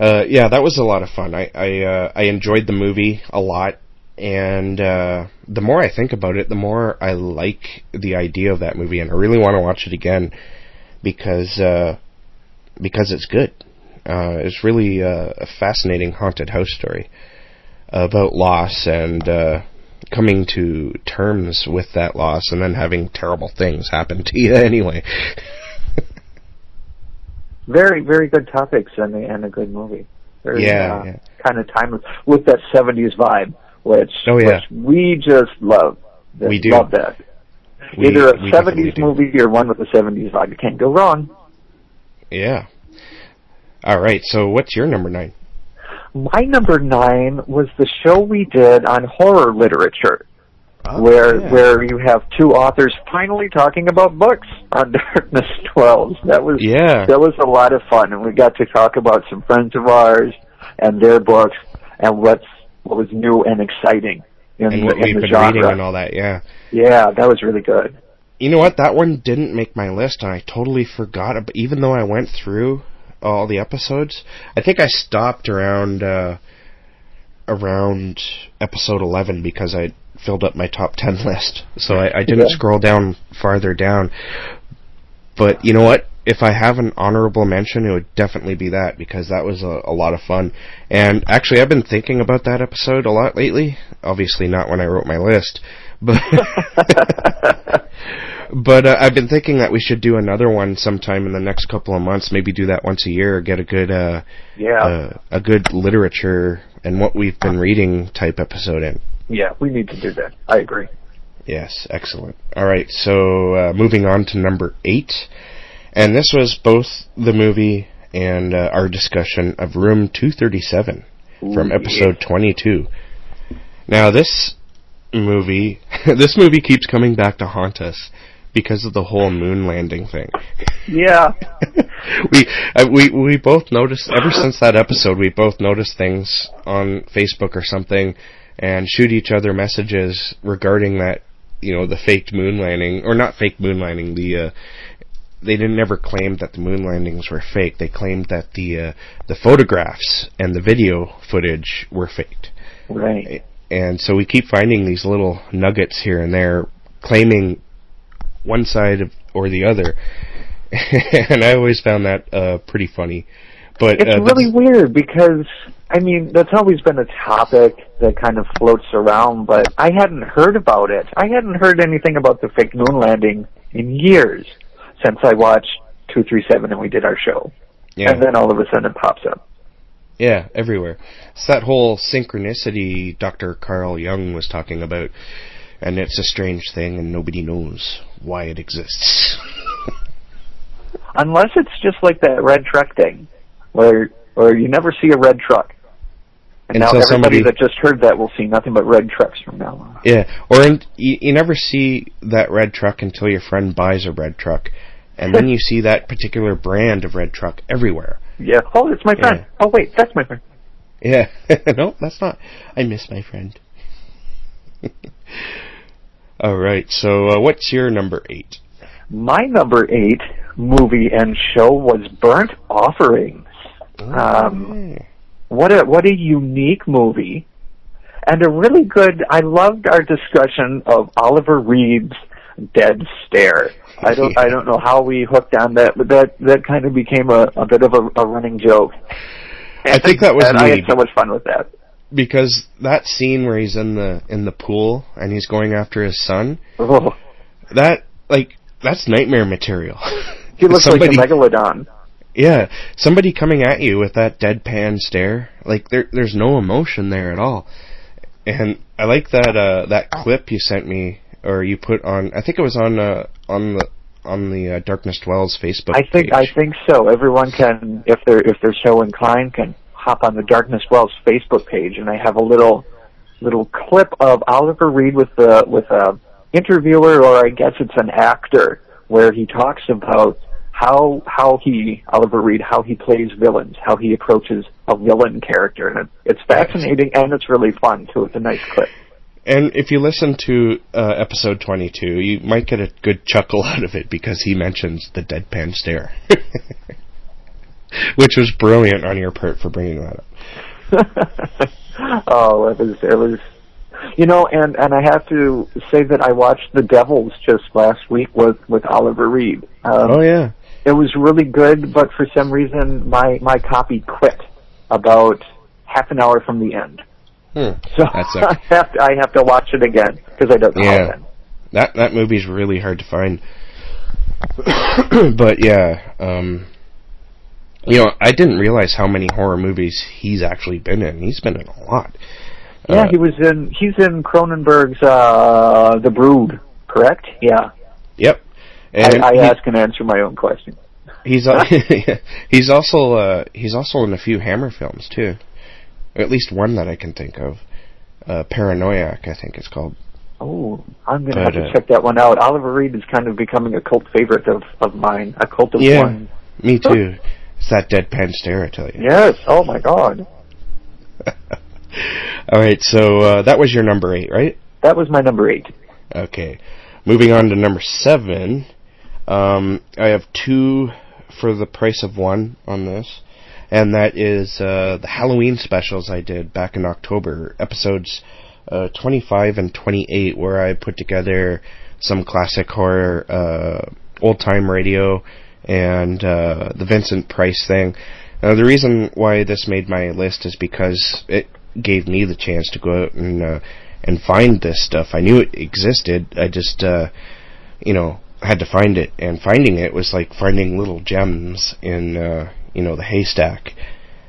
uh, yeah, that was a lot of fun. I I, uh, I enjoyed the movie a lot, and uh, the more I think about it, the more I like the idea of that movie, and I really want to watch it again because uh, because it's good. Uh, it's really uh, a fascinating haunted house story about loss and uh, coming to terms with that loss, and then having terrible things happen to you anyway. Very, very good topics and a, and a good movie. Very, Yeah, uh, yeah. kind of timeless with that 70s vibe, which, Oh, yeah. which we just love. We do. Love that. We- Either a 70s movie or one with a 70s vibe. You can't go wrong. Yeah. All right. So, what's your number nine? My number nine was the show we did on horror literature. Oh, where yeah. where you have two authors finally talking about books on Darkness Dwells. That was Yeah. that was a lot of fun, and we got to talk about some friends of ours and their books and what's what was new and exciting in and the, what we've the been genre. reading and all that. Yeah. Yeah, that was really good. you know what? That one didn't make my list, and I totally forgot. About, even though I went through all the episodes, I think I stopped around uh, around episode eleven because I filled up my top ten list, so I, I didn't Yeah. scroll down farther down. But you know what? If I have an honorable mention, it would definitely be that because that was a, a lot of fun. And actually, I've been thinking about that episode a lot lately. Obviously, not when I wrote my list, but but uh, I've been thinking that we should do another one sometime in the next couple of months. Maybe do that once a year. Get a good uh, Yeah. uh, a good literature and what we've been reading type episode in. yeah, we need to do that. I agree. Yes, excellent. All right, so uh, moving on to number eight, and this was both the movie and uh, our discussion of Room 237 from Ooh, episode 22. Now this movie, this movie keeps coming back to haunt us because of the whole moon landing thing. Yeah. we uh, we we both noticed ever since that episode. We both noticed things on Facebook or something, and shoot each other messages regarding that. You know, the faked moon landing, or not fake moon landing. The uh, they didn't ever claim that the moon landings were fake. They claimed that the uh, the photographs and the video footage were faked. Right. And so we keep finding these little nuggets here and there, claiming one side of, or the other. and I always found that uh, pretty funny. But It's uh, really weird because I mean that's always been a topic that kind of floats around, but I hadn't heard about it. I hadn't heard anything about the fake moon landing in years since I watched two three seven and we did our show. yeah, And then all of a sudden it pops up. yeah, everywhere. It's that whole synchronicity Dr. Carl Jung was talking about, and it's a strange thing, and nobody knows why it exists. Unless it's just like that red truck thing, where where you never see a red truck. And now everybody somebody- that just heard that will see nothing but red trucks from now on. Yeah, or in, you, you never see that red truck until your friend buys a red truck, and then you see that particular brand of red truck everywhere. Yeah. Oh, it's my friend. Yeah. Oh wait, that's my friend. Yeah, no, that's not. I miss my friend. All right, so uh, what's your number eight? My number eight movie and show was Burnt Offerings. Um. What a what a unique movie, and a really good. I loved our discussion of Oliver Reed's Dead Stare. I don't I don't know how we hooked on that, but that that kind of became a, a bit of a, a running joke. I think that was and I had so much fun with that. because that scene where he's in the in the pool and he's going after his son, Oh, that like that's nightmare material. he looks Somebody- like a megalodon. Yeah, somebody coming at you with that deadpan stare, like there, there's no emotion there at all. And I like that uh, that clip you sent me, or you put on. I think it was on uh, on the on the uh, Darkness Dwells Facebook. I think page. I think so. Everyone can, if they're if they're so inclined, can hop on the Darkness Dwells Facebook page, and I have a little little clip of Oliver Reed with the with a interviewer, or I guess it's an actor, where he talks about how how he Oliver Reed how he plays villains, how he approaches a villain character, and it, it's fascinating and it's really fun too. It's a nice clip. And if you listen to uh, episode 22, you might get a good chuckle out of it because he mentions the deadpan stare. Which was brilliant on your part for bringing that up. oh, it was it was you know, and and I have to say that I watched The Devils just last week with with Oliver Reed. Um, Oh yeah. It was really good, but for some reason my my copy quit about half an hour from the end. Hmm. So I have to I have to watch it again because I don't know Yeah. it. That that movie's really hard to find. but yeah, um you know, I didn't realize how many horror movies he's actually been in. He's been in a lot. Yeah, Uh, he was in he's in Cronenberg's uh The Brood, correct? Yeah. Yep. And I, I he- ask and answer my own question. He's he's also uh, he's also in a few Hammer films too, or at least one that I can think of. Uh, Paranoiac, I think it's called. Oh, I'm gonna But, have to uh, check that one out. Oliver Reed is kind of becoming a cult favorite of of mine. A cult of Yeah. one. Me too. it's that deadpan stare, I tell you. Yes. Oh my God. All right, so uh, that was your number eight, right? That was my number eight. Okay. moving on to number seven, um, I have two for the price of one on this, and that is uh, the Halloween specials I did back in October, episodes uh, 25 and 28, where I put together some classic horror, uh, old time radio, and uh, the Vincent Price thing. Now, the reason why this made my list is because it gave me the chance to go out and uh, and find this stuff. I knew it existed. I just, uh, you know, had to find it, and finding it was like finding little gems in, uh, you know, the haystack.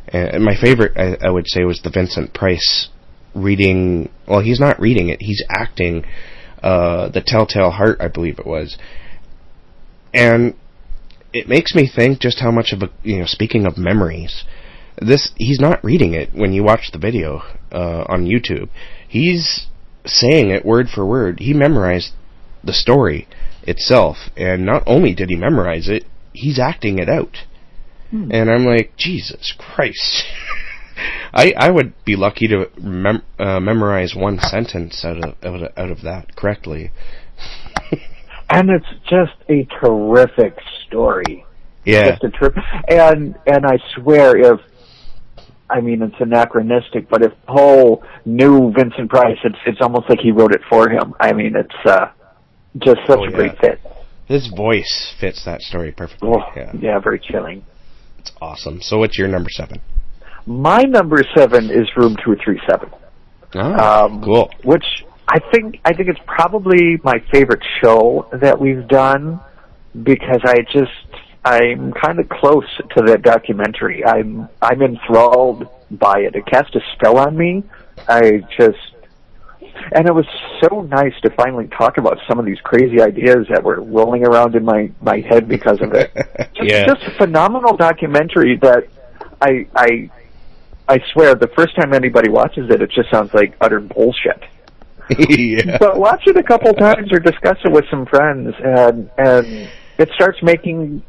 And my favorite, I, I would say, was the Vincent Price reading. Well, he's not reading it; he's acting uh, the Telltale Heart, I believe it was, and it makes me think just how much of a you know. Speaking of memories, this he's not reading it when you watch the video uh, on YouTube. He's saying it word for word. He memorized the story itself, and not only did he memorize it, he's acting it out. Hmm. And I'm like, Jesus Christ. I I would be lucky to mem- uh, memorize one sentence out of out of, out of that correctly. and it's just a terrific story. Yeah. Just a trip. And and I swear, if I mean, it's anachronistic, but if Poe knew Vincent Price, it's it's almost like he wrote it for him. I mean, it's uh, just such oh, a yeah. great fit. His voice fits that story perfectly. Oh, yeah. yeah, very chilling. It's awesome. So, what's your number seven? My number seven is Room Two Three Seven. Oh, um, cool. Which I think I think it's probably my favorite show that we've done because I just I'm kind of close to that documentary. I'm I'm enthralled by it. It cast a spell on me. I just and it was so nice to finally talk about some of these crazy ideas that were rolling around in my my head because of it. Just, just a phenomenal documentary that I I I swear the first time anybody watches it, it just sounds like utter bullshit. yeah. But watch it a couple times or discuss it with some friends, and and it starts making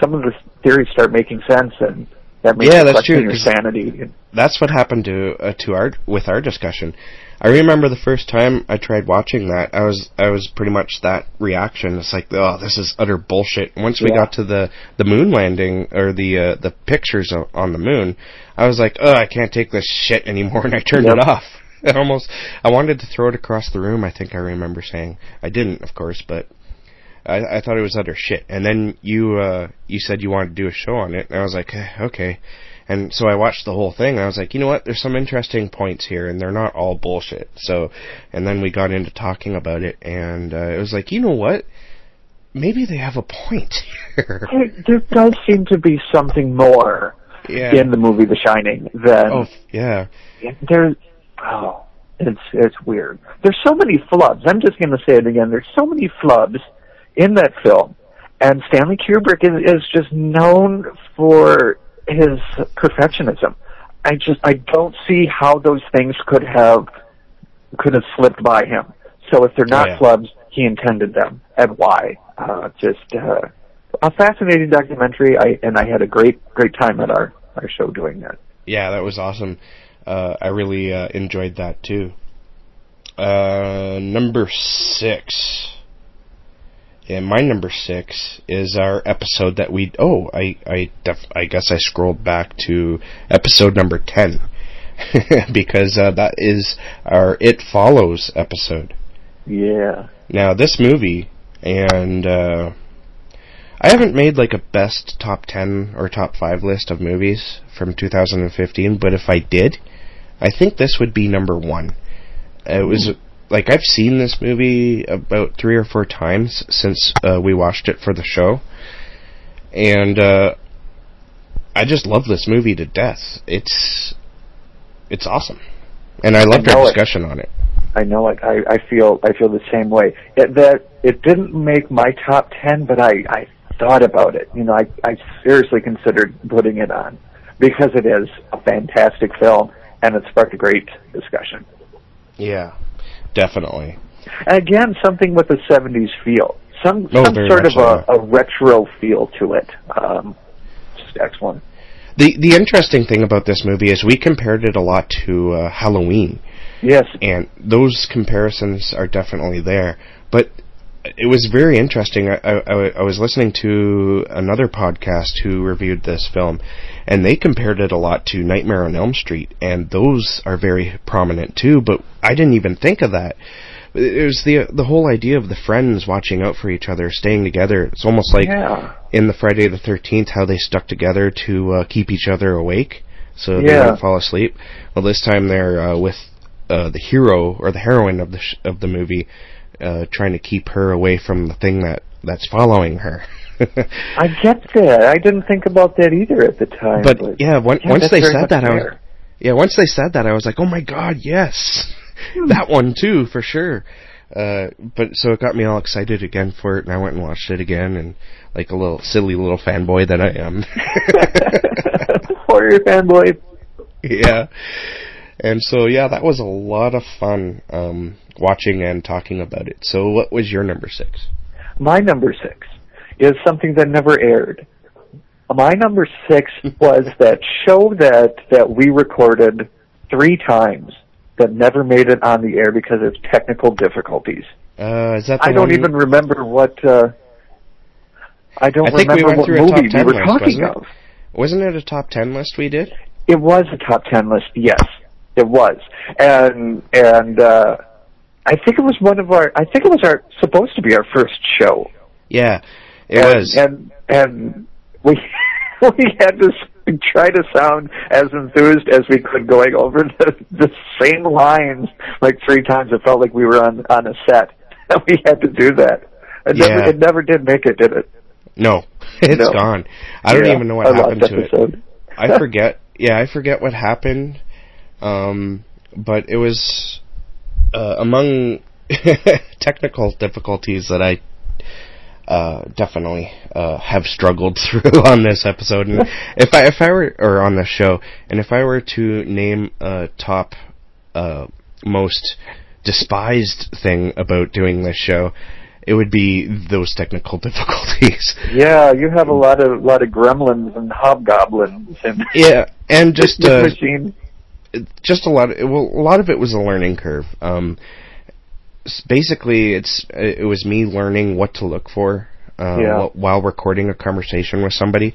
some of the theories start making sense, and that yeah, that's true. your sanity. That's what happened to uh, to our with our discussion. I remember the first time I tried watching that, I was I was pretty much that reaction. It's like, oh, this is utter bullshit. Once we Yeah. got to the the moon landing or the uh, the pictures o- on the moon, I was like, oh, I can't take this shit anymore, and I turned Yep. it off. I almost I wanted to throw it across the room. I think I remember saying I didn't, of course, but I, I thought it was utter shit. And then you uh, you said you wanted to do a show on it, and I was like, eh, okay. And so I watched the whole thing, and I was like, you know what? There's some interesting points here, and they're not all bullshit. So, and then we got into talking about it, and uh, it was like, you know what? Maybe they have a point here. There, there does seem to be something more yeah. in the movie The Shining than oh, yeah. there. Oh, it's it's weird. There's so many flubs. I'm just going to say it again. There's so many flubs in that film, and Stanley Kubrick is, is just known for his perfectionism. I just I don't see how those things could have could have slipped by him. So if they're not Oh, yeah. flubs, he intended them, and why? Uh, just uh, a fascinating documentary. I and I had a great great time at our our show doing that. Yeah, that was awesome. Uh, I really uh, enjoyed that too. Uh, number six. Yeah, my number six is our episode that we. Oh, I I def, I guess I scrolled back to episode number ten because uh, that is our It Follows episode. Yeah. Now this movie, and uh, I haven't made like a best top ten or top five list of movies from 2015, but if I did, I think this would be number one. It was like I've seen this movie about three or four times since uh, we watched it for the show, and uh, I just love this movie to death. It's it's awesome, and I loved know our it. discussion on it. I know it. I, I feel I feel the same way. It, that it didn't make my top ten, but I I thought about it. You know, I I seriously considered putting it on because it is a fantastic film and it sparked a great discussion. Yeah, definitely. Again, something with a '70s feel, some Oh, some sort of a, a retro feel to it. Um, just excellent. The the interesting thing about this movie is we compared it a lot to uh, Halloween, Yes, and those comparisons are definitely there. But it was very interesting. I, I, I was listening to another podcast who reviewed this film, and they compared it a lot to Nightmare on Elm Street, and those are very prominent too. But I didn't even think of that. It was the the whole idea of the friends watching out for each other, staying together. It's almost like Yeah. in the Friday the Thirteenth, how they stuck together to uh, keep each other awake, so they Yeah. wouldn't fall asleep. Well, this time they're uh, with uh, the hero or the heroine of the sh- of the movie, uh, trying to keep her away from the thing that that's following her. I get that. I didn't think about that either at the time. but yeah, one, yeah, once they said that, I was yeah, once they said that, I was like, oh my god, yes, that one too for sure. Uh, but so it got me all excited again for it, and I went and watched it again, and like a little silly little fanboy that I am. Warrior fanboy. yeah. And so yeah, that was a lot of fun um, watching and talking about it. So what was your number six? My number six is something that never aired. My number six was that show that that we recorded three times that never made it on the air because of technical difficulties. Uh, is that the I don't even remember what. Uh, I don't I think we remember went what through a top movie we 10 were list, talking wasn't it? of. Wasn't it a top ten list we did? It was a top ten list, yes, it was, and and uh, I think it was one of our. I think it was our supposed to be our first show. Yeah, it and, was. and and we we had to try to sound as enthused as we could, going over the the same lines like three times. It felt like we were on on a set, and we had to do that. It Yeah. never it never did make it, did it? no, it's No. gone. I don't Yeah, even know what happened to it. I forget. Yeah, I forget what happened. Um, but it was uh, among technical difficulties that I uh, definitely uh, have struggled through on this episode. And if I if I were or on this show, and if I were to name a top uh, most despised thing about doing this show, it would be those technical difficulties. Yeah, you have a lot of lot of gremlins and hobgoblins and Yeah, and just uh, machine. Just a lot. Of, well, a lot of it was a learning curve. Um, basically, it's it was me learning what to look for uh, Yeah. wh- while recording a conversation with somebody,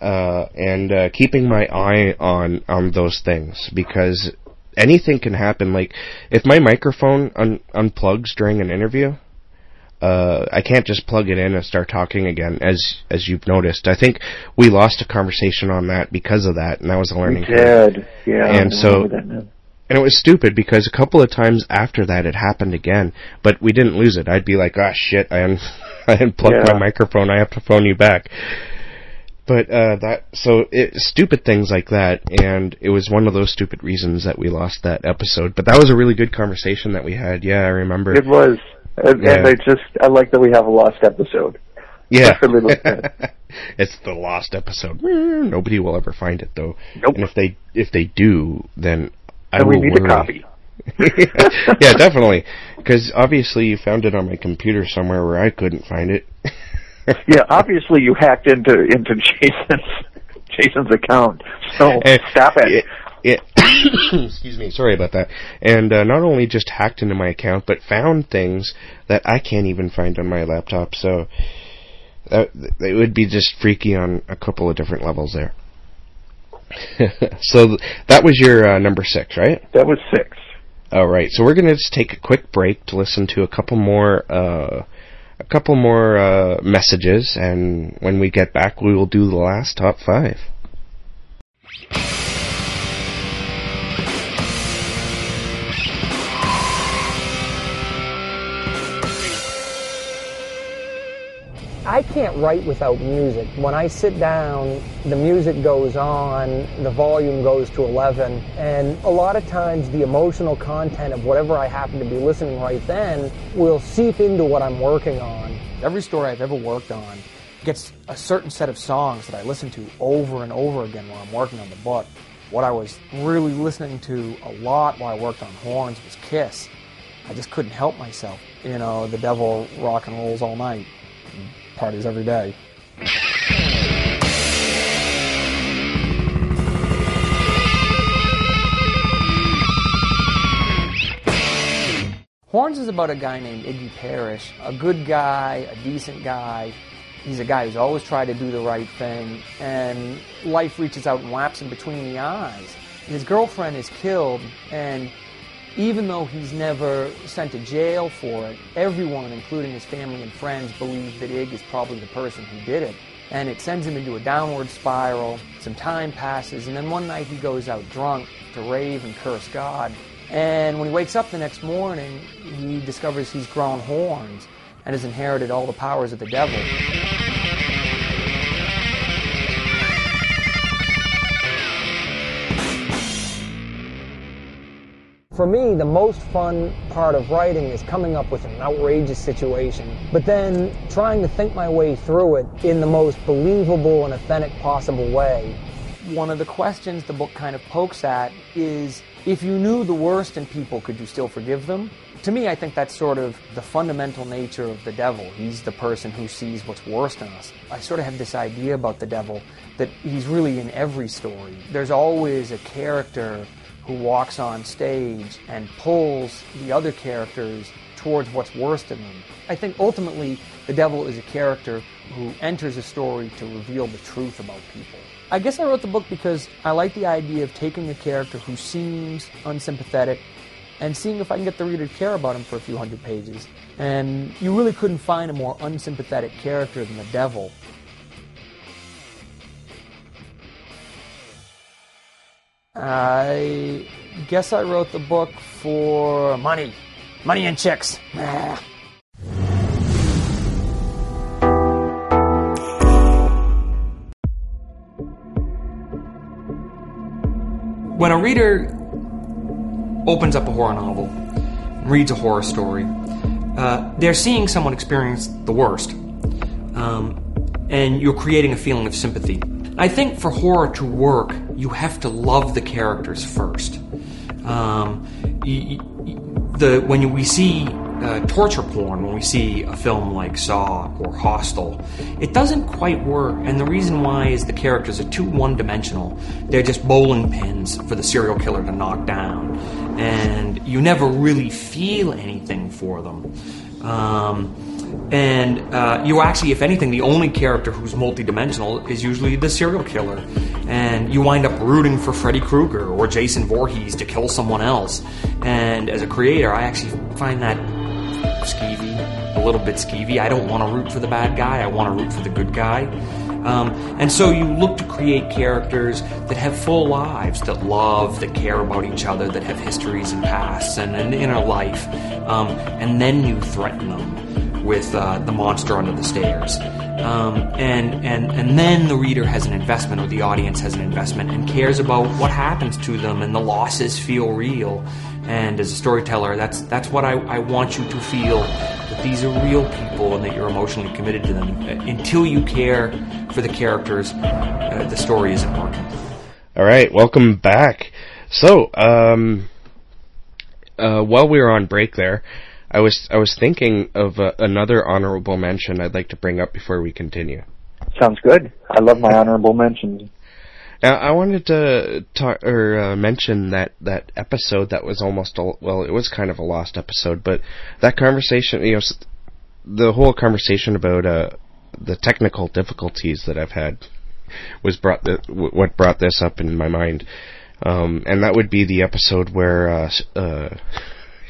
uh, and uh, keeping my eye on on those things because anything can happen. Like if my microphone un- unplugs during an interview. Uh, I can't just plug it in and start talking again, as as you've noticed. I think we lost a conversation on that because of that, and that was a We learning curve yeah. And so- remember that now. and it was stupid because a couple of times after that it happened again, but we didn't lose it. I'd be like, "Ah, shit! I un- I unplugged Yeah. my microphone. I have to phone you back." But uh, that so it, stupid things like that, and it was one of those stupid reasons that we lost that episode. But that was a really good conversation that we had. Yeah, I remember. It was, and, Yeah. and I just I like that we have a lost episode. yeah, it's the lost episode. Nobody will ever find it though. Nope. And if they if they do, then I we will need a copy. yeah, definitely. Because obviously you found it on my computer somewhere where I couldn't find it. Yeah, obviously you hacked into into Jason's Jason's account. So And stop it. It- excuse me, sorry about that. And uh, not only just hacked into my account, but found things that I can't even find on my laptop. So that it would be just freaky on a couple of different levels there. so th- that was your uh, number six, right? That was six. All right, so we're gonna just take a quick break to listen to a couple more, uh, a couple more uh, messages, and when we get back, we will do the last top five. I can't write without music. When I sit down, the music goes on, the volume goes to 11, and a lot of times the emotional content of whatever I happen to be listening right then will seep into what I'm working on. Every story I've ever worked on gets a certain set of songs that I listen to over and over again while I'm working on the book. What I was really listening to a lot while I worked on horns was Kiss. I just couldn't help myself. You know, the devil rock and rolls all night parties every day. Horns is about a guy named Iggy Perrish, a good guy, a decent guy. He's a guy who's always tried to do the right thing, and life reaches out and whaps him between the eyes. His girlfriend is killed, and even though he's never sent to jail for it, everyone, including his family and friends, believe that Ig is probably the person who did it. And it sends him into a downward spiral. Some time passes, and then one night he goes out drunk to rave and curse God. And when he wakes up the next morning, he discovers he's grown horns and has inherited all the powers of the devil. For me, the most fun part of writing is coming up with an outrageous situation, but then trying to think my way through it in the most believable and authentic possible way. One of the questions the book kind of pokes at is if you knew the worst in people, could you still forgive them? To me, I think that's sort of the fundamental nature of the devil. He's the person who sees what's worst in us. I sort of have this idea about the devil that he's really in every story. There's always a character who walks on stage and pulls the other characters towards what's worst in them. I think ultimately the devil is a character who enters a story to reveal the truth about people. I guess I wrote the book because I like the idea of taking a character who seems unsympathetic and seeing if I can get the reader to care about him for a few hundred pages. And you really couldn't find a more unsympathetic character than the devil. I guess I wrote the book for money. Money and chicks. When a reader opens up a horror novel, reads a horror story, uh, they're seeing someone experience the worst. Um, and you're creating a feeling of sympathy. I think for horror to work, you have to love the characters first. Um, the when we see uh, torture porn, when we see a film like Saw or Hostel, it doesn't quite work. And the reason why is the characters are too one-dimensional. They're just bowling pins for the serial killer to knock down, and you never really feel anything for them. Um, and uh, you actually, if anything, the only character who's multidimensional is usually the serial killer. And you wind up rooting for Freddy Krueger or Jason Voorhees to kill someone else. And as a creator, I actually find that skeevy, a little bit skeevy. I don't want to root for the bad guy, I want to root for the good guy. Um, and so you look to create characters that have full lives, that love, that care about each other, that have histories and pasts and an inner life. Um, and then you threaten them with uh, the monster under the stairs. Um, and, and, and then the reader has an investment, or the audience has an investment, and cares about what happens to them, and the losses feel real. And as a storyteller, that's, that's what I, I want you to feel that these are real people and that you're emotionally committed to them. Until you care for the characters, uh, the story isn't working. All right, welcome back. So, um, uh, while we were on break there, I was I was thinking of uh, another honorable mention I'd like to bring up before we continue. Sounds good. I love my honorable mentions. Now, I wanted to talk or uh, mention that that episode that was almost a, well, it was kind of a lost episode, but that conversation, you know, the whole conversation about uh, the technical difficulties that I've had was brought the, what brought this up in my mind, um, and that would be the episode where uh, uh,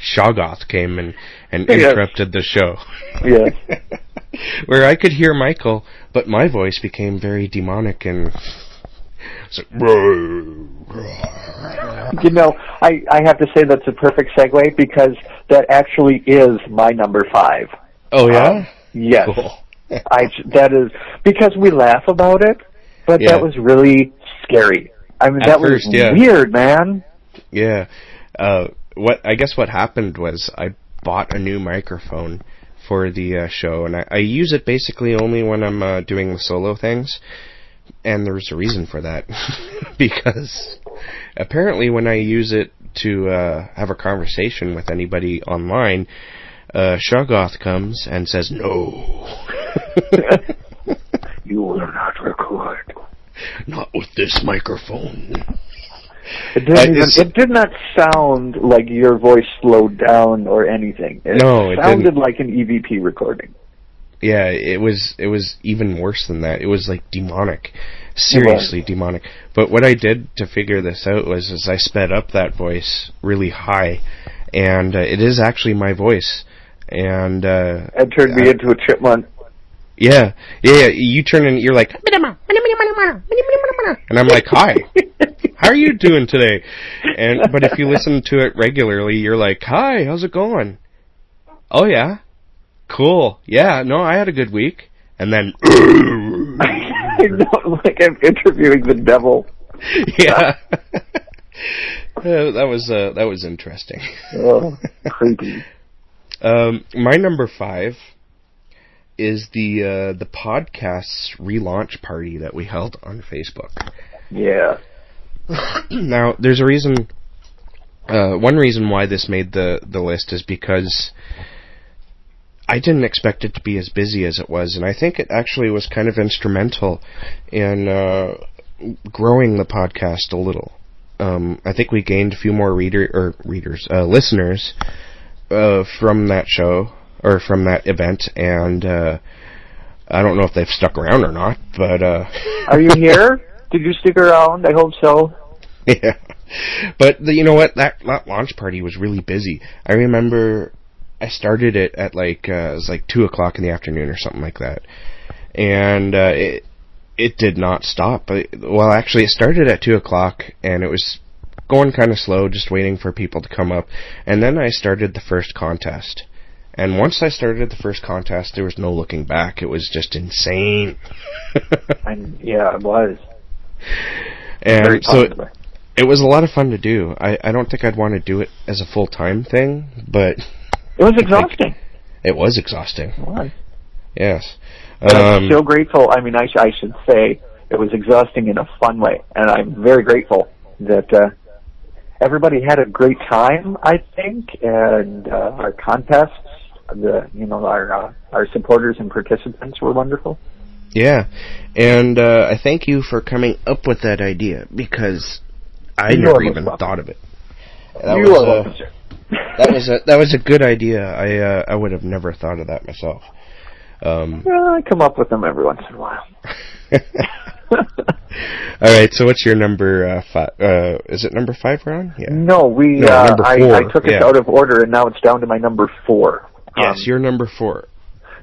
Shoggoth came and and Yes. interrupted the show. Yes. where I could hear Michael, but my voice became very demonic and. So, You know, I, I have to say that's a perfect segue because that actually is my number five. oh yeah, Um, yes. Cool. I that is because we laugh about it, but Yeah. that was really scary. I mean, At that first, was yeah. weird, man. Yeah. Uh, what I guess what happened was I bought a new microphone for the uh, show, and I, I use it basically only when I'm uh, doing the solo things. And there's a reason for that, because apparently when I use it to uh, have a conversation with anybody online, uh, Shoggoth comes and says no. You will not record. Not with this microphone. It didn't even. It did not sound like your voice slowed down or anything. It no, it sounded didn't. like an EVP recording. Yeah, it was. It was even worse than that. It was like demonic, seriously demonic. But what I did to figure this out was, is I sped up that voice really high, and uh, it is actually my voice. And uh, It turned me into a chipmunk. yeah, yeah, yeah, you turn and you're like, and I'm like, hi, how are you doing today? And but if you listen to it regularly, you're like, hi, how's it going? Oh yeah, cool. Yeah, no, I had a good week. And then, I know, like I'm interviewing the devil. yeah, Uh, that was uh, that was interesting. Oh, creepy. Um, my number five is the uh, the podcast's relaunch party that we held on Facebook. Yeah. now, there's a reason. Uh, one reason why this made the the list is because I didn't expect it to be as busy as it was, and I think it actually was kind of instrumental in uh, growing the podcast a little. Um, I think we gained a few more reader or readers, uh, listeners uh, from that show or from that event, and uh, I don't know if they've stuck around or not, but uh, Are you here? Did you stick around? I hope so. yeah. But the, you know what? That, that launch party was really busy. I remember I started it at like uh, it was like two o'clock in the afternoon or something like that, and uh, it it did not stop. Well, actually, it started at two o'clock, and it was going kind of slow, just waiting for people to come up. And then I started the first contest. And once I started the first contest, there was no looking back. It was just insane. And yeah, it was. And Very so it, it was a lot of fun to do. I, I don't think I'd want to do it as a full time thing, but It was exhausting. it was exhausting. It was. Yes. But I'm Um, so grateful. I mean, I, sh- I should say it was exhausting in a fun way, and I'm very grateful that uh, everybody had a great time. I think, and uh, our contests, the you know our uh, our supporters and participants were wonderful. Yeah. And uh, I thank you for coming up with that idea because I You never even welcome. thought of it. That you was, are welcome, sir. that was a that was a good idea. I uh, I would have never thought of that myself. Um, Well, I come up with them every once in a while. all right. So what's your number uh, five? Uh, is it number five, Ron? Yeah. No, we. No, uh, I, I took it yeah. out of order, and now it's down to my number four. Yes, Um, you're number four.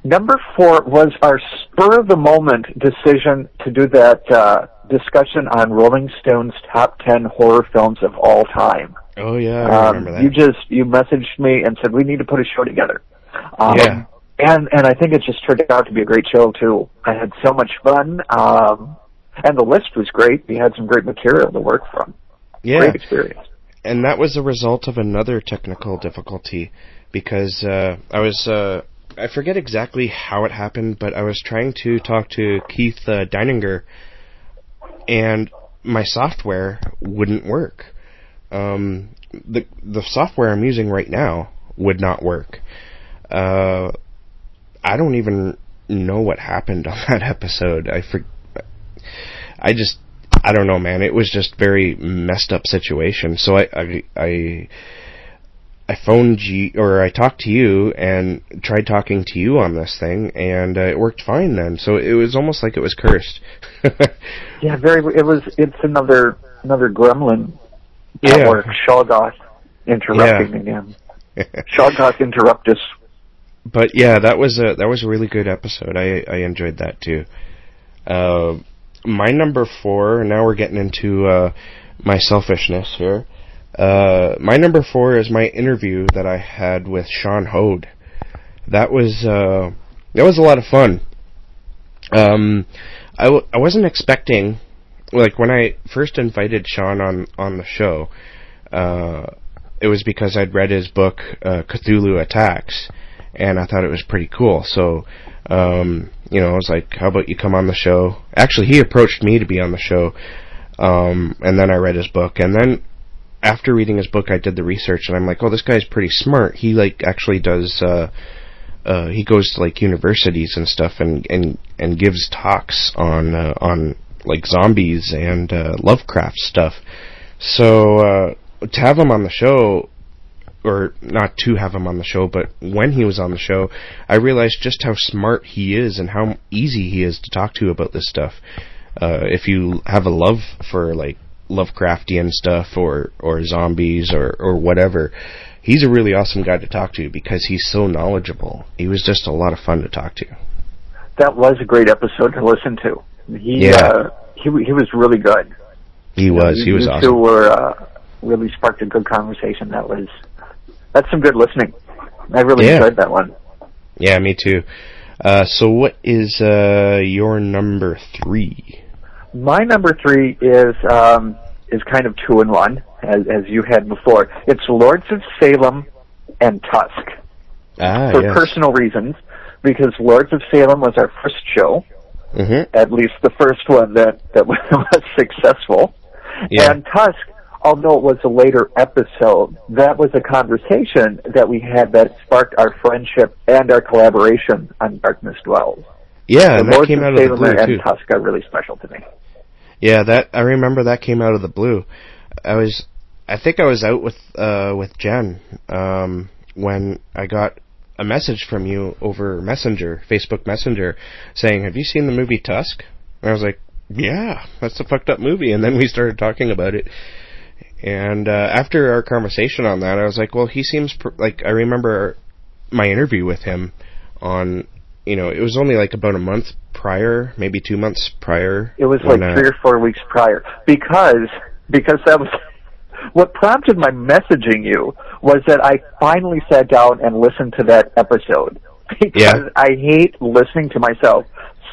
Number four was our spur of the moment decision to do that uh, discussion on Rolling Stone's top ten horror films of all time. Oh yeah, I Um, remember that. you just you messaged me and said we need to put a show together. Um, Yeah. And and I think it just turned out to be a great show too. I had so much fun. Um, and the list was great. We had some great material to work from. yeah. Great experience. and that was a result of another technical difficulty because uh, I was uh, I forget exactly how it happened, but I was trying to talk to Keith uh, Deininger, and my software wouldn't work. Um, the the software I'm using right now would not work. Uh, I don't even know what happened on that episode. I for, I just I don't know, man. It was just very messed up situation. So I I I, I phoned you or I talked to you and tried talking to you on this thing, and uh, it worked fine then. So it was almost like it was cursed. Yeah, very. It was. It's another another gremlin Yeah. at work. Shoggoth interrupting again. Shoggoth interruptus. but yeah, that was a that was a really good episode. I I enjoyed that too. Uh, my number four. Now we're getting into uh, my selfishness here. Uh, my number four is my interview that I had with Sean Hoade. That was uh, that was a lot of fun. Um, I w- I wasn't expecting like when I first invited Sean on on the show. Uh, it was because I'd read his book uh, Cthulhu Attacks, and I thought it was pretty cool. So, um, you know, I was like, "How about you come on the show?" Actually, he approached me to be on the show, um, and then I read his book, and then after reading his book, I did the research, and I'm like, "Oh, this guy's pretty smart. He like actually does." Uh, uh, he goes to like universities and stuff, and and and gives talks on uh, on like zombies and uh, Lovecraft stuff. So uh, to have him on the show, or not to have him on the show, but when he was on the show, I realized just how smart he is and how easy he is to talk to about this stuff. Uh, if you have a love for like Lovecraftian stuff or or zombies or or whatever, he's a really awesome guy to talk to because he's so knowledgeable. He was just a lot of fun to talk to. That was a great episode to listen to. He Yeah. uh, he he was really good. He was. You- He was you awesome. two were uh, really sparked a good conversation. That was that's some good listening. I really Yeah. enjoyed that one. Yeah, me too. Uh, so what is uh, your number three? My number three is um, is kind of two in one, as as you had before. It's Lords of Salem and Tusk Ah, for yes. personal reasons, because Lords of Salem was our first show, hmm at least the first one that that was successful. Yeah. And Tusk, although it was a later episode, that was a conversation that we had that sparked our friendship and our collaboration on Darkness Dwells. Yeah, the and that Lords came of out of the Salem blue and too. Tusk are really special to me. Yeah, that I remember that came out of the blue. I was, I think I was out with uh with Jen um when I got a message from you over Messenger, Facebook Messenger, saying, "Have you seen the movie Tusk?" And I was like, "Yeah, that's a fucked up movie." And then we started talking about it. And uh, after our conversation on that, I was like, "Well, he seems pr- like I remember my interview with him on." You know, it was only like about a month prior, maybe two months prior. It was like uh, three or four weeks prior because because that was what prompted my messaging you was that I finally sat down and listened to that episode because Yeah. I hate listening to myself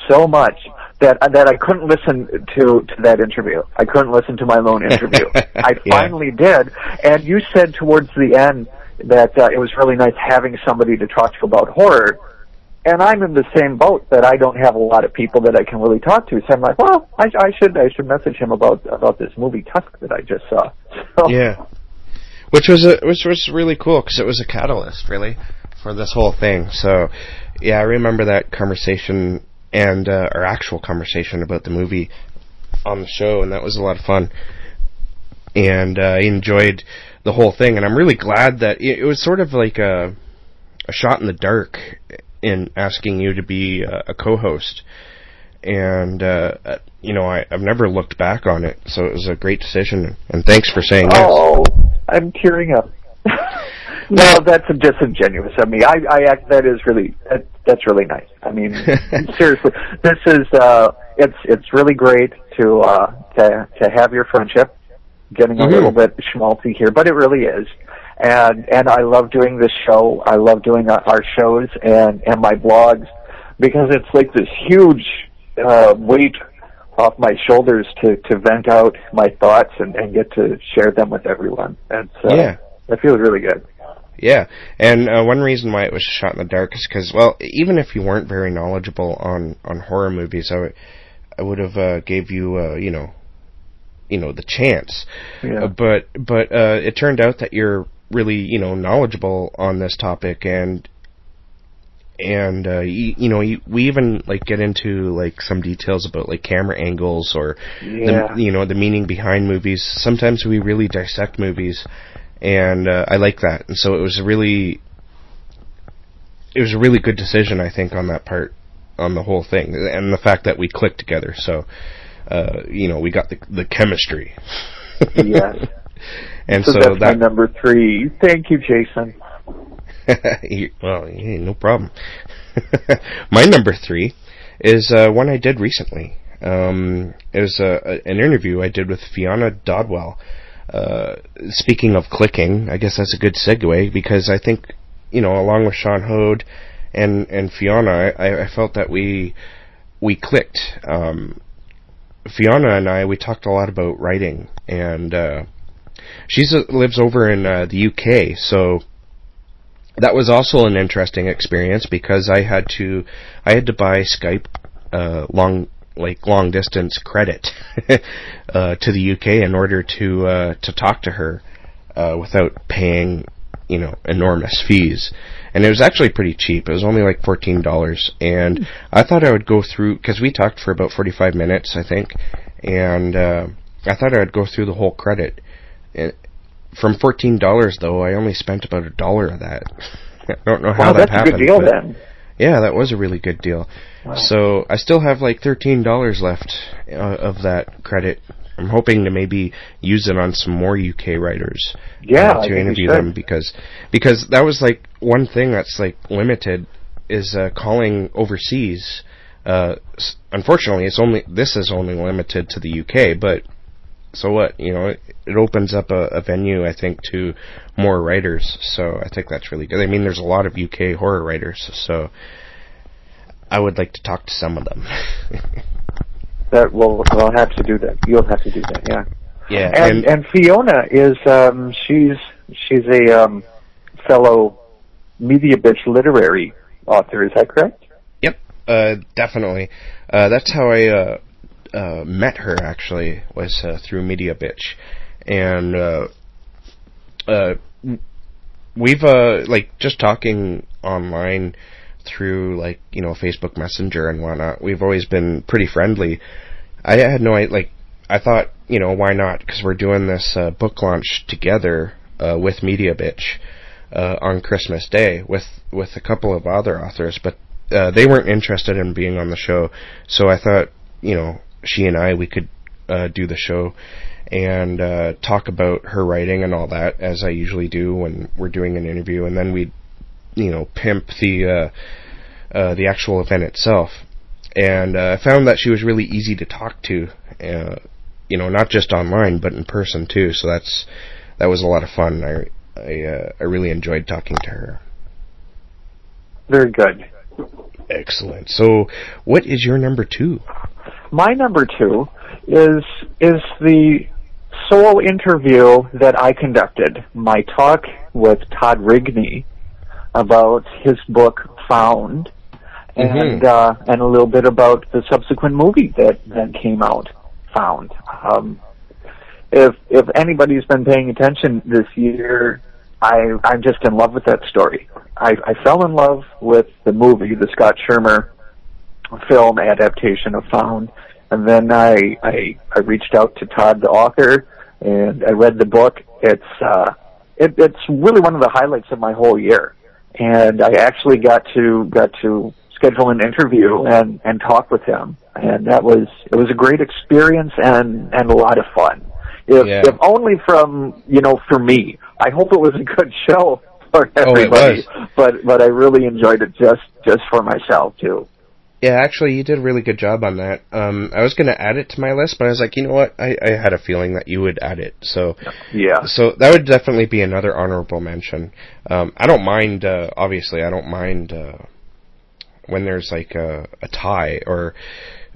so much that that I couldn't listen to to that interview. I couldn't listen to my own interview. I Yeah. finally did, and you said towards the end that uh, it was really nice having somebody to talk to about horror and I'm in the same boat that I don't have a lot of people that I can really talk to. So I'm like, well, I, I should I should message him about about this movie Tusk that I just saw. So, Yeah, which was a which was really cool because it was a catalyst, really, for this whole thing. So, yeah, I remember that conversation and uh, our actual conversation about the movie on the show, and that was a lot of fun. And uh, I enjoyed the whole thing, and I'm really glad that it, it was sort of like a a shot in the dark in asking you to be uh, a co-host. And uh, you know, I, I've never looked back on it, so it was a great decision. And thanks for saying yes. Oh, I'm tearing up. no, that's disingenuous of me. I, I act. That is really that, that's really nice. I mean, seriously, this is uh, it's it's really great to uh, to to have your friendship. Getting a Mhm. little bit schmaltzy here, but it really is. And and I love doing this show. I love doing our, shows and and my blogs because it's like this huge uh, weight off my shoulders to to vent out my thoughts and and get to share them with everyone. And so Yeah. that feels really good. Yeah, and uh, one reason why it was shot in the dark is because, well, even if you weren't very knowledgeable on on horror movies, I would I would have uh, gave you, uh, you know, you know, the chance. Yeah. But but uh, it turned out that you're really, you know, knowledgeable on this topic, and and uh, you, you know, you, we even like get into like some details about like camera angles or Yeah. the you know the meaning behind movies. Sometimes we really dissect movies, and uh, I like that. And so it was a really, it was a really good decision, I think, on that part, on the whole thing, and the fact that we clicked together. So, uh, you know, we got the the chemistry. Yes. and so, so, that's my number three. Thank you, Jason. Well, hey, no problem. My number three is uh, one I did recently. Um, it was a, an interview I did with Fiona Dodwell. Uh, speaking of clicking, I guess that's a good segue because I think, you know, along with Sean Hoade and and Fiona, I, I felt that we we clicked. Um, Fiona and I we talked a lot about writing, and uh, she lives over in uh, the UK, so that was also an interesting experience because I had to I had to buy Skype uh, long like long distance credit uh, to the UK in order to uh, to talk to her uh, without paying you know enormous fees. And it was actually pretty cheap. It was only like fourteen dollars, and I thought I would go through because we talked for about forty five minutes, I think, and uh, I thought I would go through the whole credit And from fourteen dollars though, I only spent about a dollar of that. I don't know how wow, that that's happened. a good deal then. Yeah, that was a really good deal. Wow. So I still have like thirteen dollars left uh, of that credit. I'm hoping to maybe use it on some more UK writers. Yeah, uh, to interview them because because that was like one thing that's like limited is uh, calling overseas. Uh, unfortunately, it's only this is only limited to the UK, but so what? You know, it, it opens up a, a venue, I think, to more writers. So I think that's really good. I mean, there's a lot of UK horror writers, so I would like to talk to some of them. That will I'll have to do that. You'll have to do that. Yeah. yeah, And and Fiona is um she's she's a um fellow media bitch literary author. Is that correct? Yep, uh, definitely. Uh, that's how I uh, uh, met her. Actually, was uh, through Media Bitch, and uh, uh, we've uh, like just talking online through like you know Facebook Messenger and whatnot. We've always been pretty friendly. I had no idea. Like I thought, you know, why not? Because we're doing this uh, book launch together uh, with Media Bitch uh, on Christmas Day with with a couple of other authors, but uh, they weren't interested in being on the show. So I thought, you know, she and I we could uh, do the show and uh, talk about her writing and all that, as I usually do when we're doing an interview, and then we'd you know, pimp the uh, uh, the actual event itself. And uh, I found that she was really easy to talk to, uh, you know, not just online but in person too. So that's that was a lot of fun. I I, uh, I really enjoyed talking to her. Very good. Excellent. So, what is your number two? My number two is is the sole interview that I conducted. My talk with Todd Rigney about his book Found, and Mhm. uh, and a little bit about the subsequent movie that that came out, Found. Um, if if anybody's been paying attention this year, I I'm just in love with that story. I I fell in love with the movie, the Scott Schirmer film adaptation of Found, and then I I I reached out to Todd, the author, and I read the book. It's uh it, it's really one of the highlights of my whole year, and I actually got to got to schedule an interview and and talk with him, and that was it was a great experience and and a lot of fun. If Yeah. if only from you know for me, I hope it was a good show for Oh, everybody, was. but but I really enjoyed it just just for myself too. Yeah, actually, you did a really good job on that. Um, I was going to add it to my list, but I was like, you know what? I, I had a feeling that you would add it. So, Yeah. so that would definitely be another honorable mention. Um, I don't mind. Uh, obviously, I don't mind uh, when there's like a, a tie or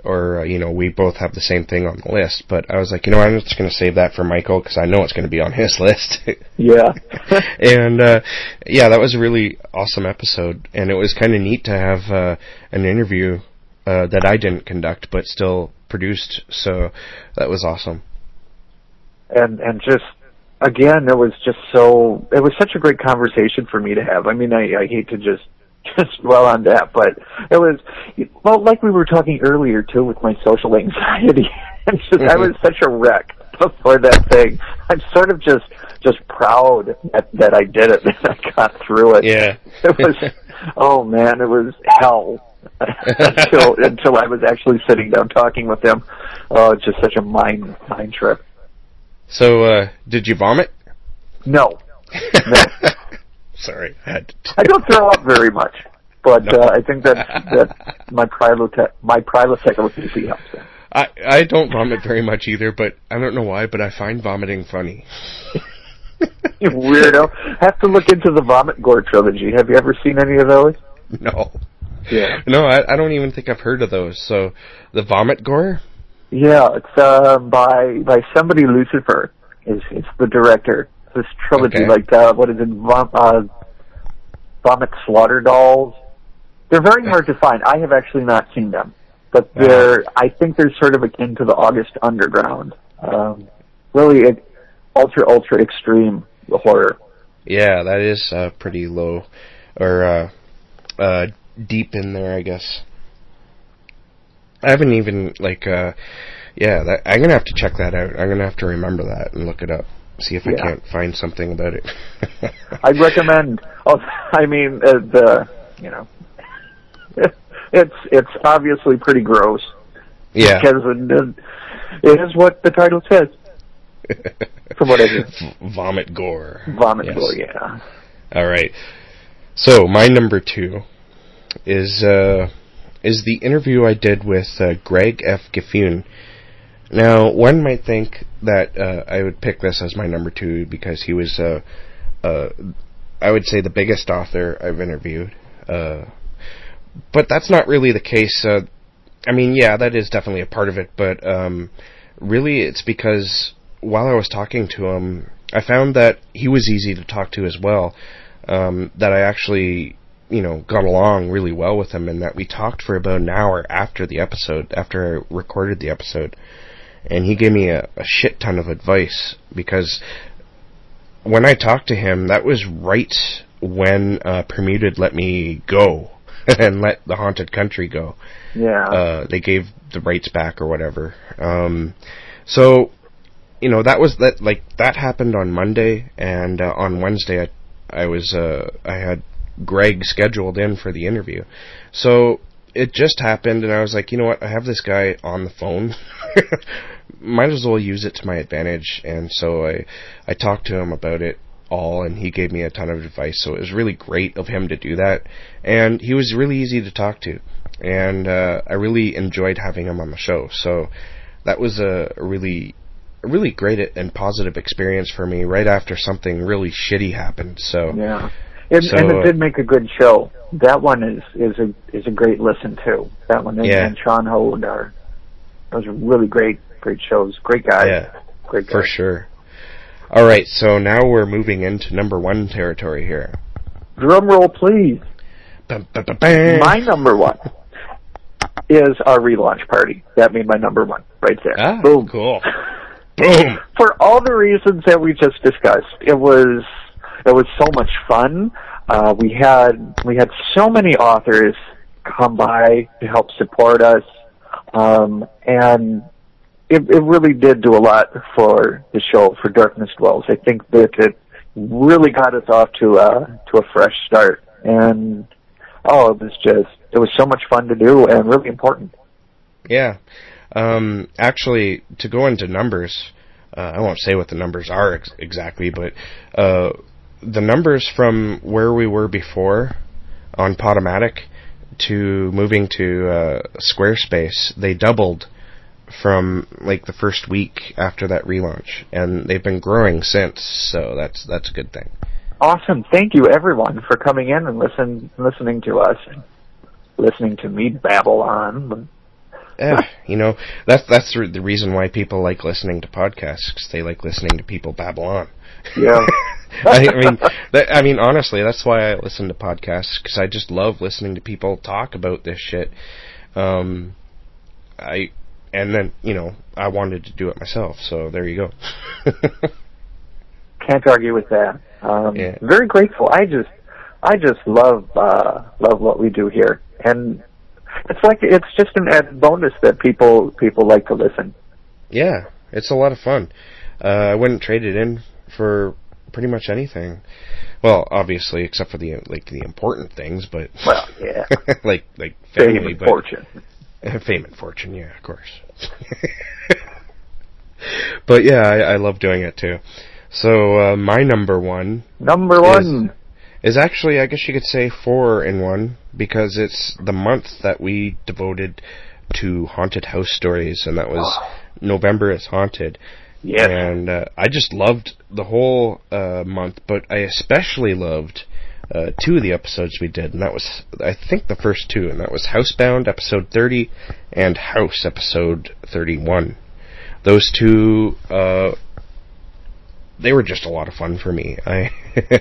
or uh, you know we both have the same thing on the list. But I was like, you know, I'm just going to save that for Michael because I know it's going to be on his list. Yeah. and uh, yeah, that was a really awesome episode, and it was kind of neat to have uh, an interview uh, that I didn't conduct but still produced. So that was awesome. and and just again it was just so it was such a great conversation for me to have i mean i i hate to just just dwell on that but it was well like we were talking earlier too with my social anxiety. And just i was such a wreck before that thing. I'm sort of just just proud that that i did it that i got through it. Yeah. it was oh man it was hell until until i was actually sitting down talking with him oh it's just such a mind mind trip. So uh, did you vomit? no. No Sorry, I had to. I don't throw up very much, but uh, I think that that my prilotec my priloseculacy helps. That. I I don't vomit very much either, but I don't know why, but I find vomiting funny. You weirdo. Have to look into the Vomit Gore trilogy. Have you ever seen any of those? No. Yeah. No, I, I don't even think I've heard of those. So, the vomit gore? Yeah, it's uh, by by somebody Lucifer. Is is the director. This trilogy, Okay. like uh, what is it? Vom, uh, Vomit Slaughter Dolls. They're very hard to find. I have actually not seen them, but they're. I think they're sort of akin to the August Underground. Um, really, it, ultra ultra extreme horror. Yeah, that is uh, pretty low, or uh, uh, deep in there, I guess. I haven't even like, uh, yeah, that, I'm gonna have to check that out. I'm gonna have to remember that and look it up. See if I can't find something about it. I'd recommend. Oh, I mean, uh, the you know, it's it's obviously pretty gross yeah. because it, it is what the title says. From what I hear, V- Vomit gore. vomit Yes. gore. Yeah. All right. So my number two is uh, is the interview I did with uh, Greg F. Gifune. Now, one might think that uh, I would pick this as my number two because he was, uh, uh, I would say, the biggest author I've interviewed. Uh, but that's not really the case. Uh, I mean, yeah, that is definitely a part of it, but um, really it's because while I was talking to him, I found that he was easy to talk to as well. Um, that I actually, you know, got along really well with him, and that we talked for about an hour after the episode, after I recorded the episode, and he gave me a, a shit ton of advice because when I talked to him, that was right when uh, Permuted let me go and let the Haunted Country go Yeah. uh, they gave the rights back or whatever. Um, so, you know, that was that. Like that happened on Monday, and uh, on Wednesday, I, I was uh, I had Greg scheduled in for the interview. So it just happened, and I was like, you know what? I have this guy on the phone. Might as well use it to my advantage. And so I I talked to him about it all and he gave me a ton of advice so it was really great of him to do that and he was really easy to talk to and uh, I really enjoyed having him on the show. So that was a really, a really great and positive experience for me. Right after something really shitty happened. So Yeah. And, So, and uh, it did make a good show. That one is is a is a great listen too. That one and, Yeah. and Sean Hoade are those are really great great shows. Great guys. yeah, Great guys. for sure. All right, so now we're moving into number one territory here. Drum roll, please. Bum, bum, bum, bum. My number one is our relaunch party. That made my number one right there. ah, Boom. cool. Boom. For all the reasons that we just discussed, it was it was so much fun. Uh, we had we had so many authors come by to help support us, um, and it, it really did do a lot for the show for Darkness Dwells. I think that it really got us off to a to a fresh start, and oh, it was just it was so much fun to do and really important. Yeah. Um, actually, to go into numbers, uh, I won't say what the numbers are ex- exactly, but uh, the numbers from where we were before on Podomatic to moving to uh, Squarespace, they doubled from like the first week after that relaunch, and they've been growing since. So that's that's a good thing. Awesome. Thank you everyone for coming in and listen listening to us and listening to me babble on. Yeah, you know that's that's the reason why people like listening to podcasts. they like listening to people babble on. Yeah. I mean, that, I mean, honestly, that's why I listen to podcasts because I just love listening to people talk about this shit. Um, I and then you know I wanted to do it myself, so there you go. Can't argue with that. Um Yeah. very grateful. I just I just love uh love what we do here. And it's like it's just an added bonus that people people like to listen. yeah, it's a lot of fun. Uh, I wouldn't trade it in for pretty much anything. Well, obviously, except for the like the important things, but Well, yeah. like like family, but fortune. fame and fortune, yeah, of course. but yeah, I, I love doing it too. So uh, my number one Number one. is actually, I guess you could say, four in one because it's the month that we devoted to haunted house stories, and that was November is haunted. Yes. And uh, I just loved the whole uh, month, but I especially loved uh, two of the episodes we did, and that was, I think, the first two, and that was Housebound episode 30 and House episode 31. Those two, uh, they were just a lot of fun for me. I,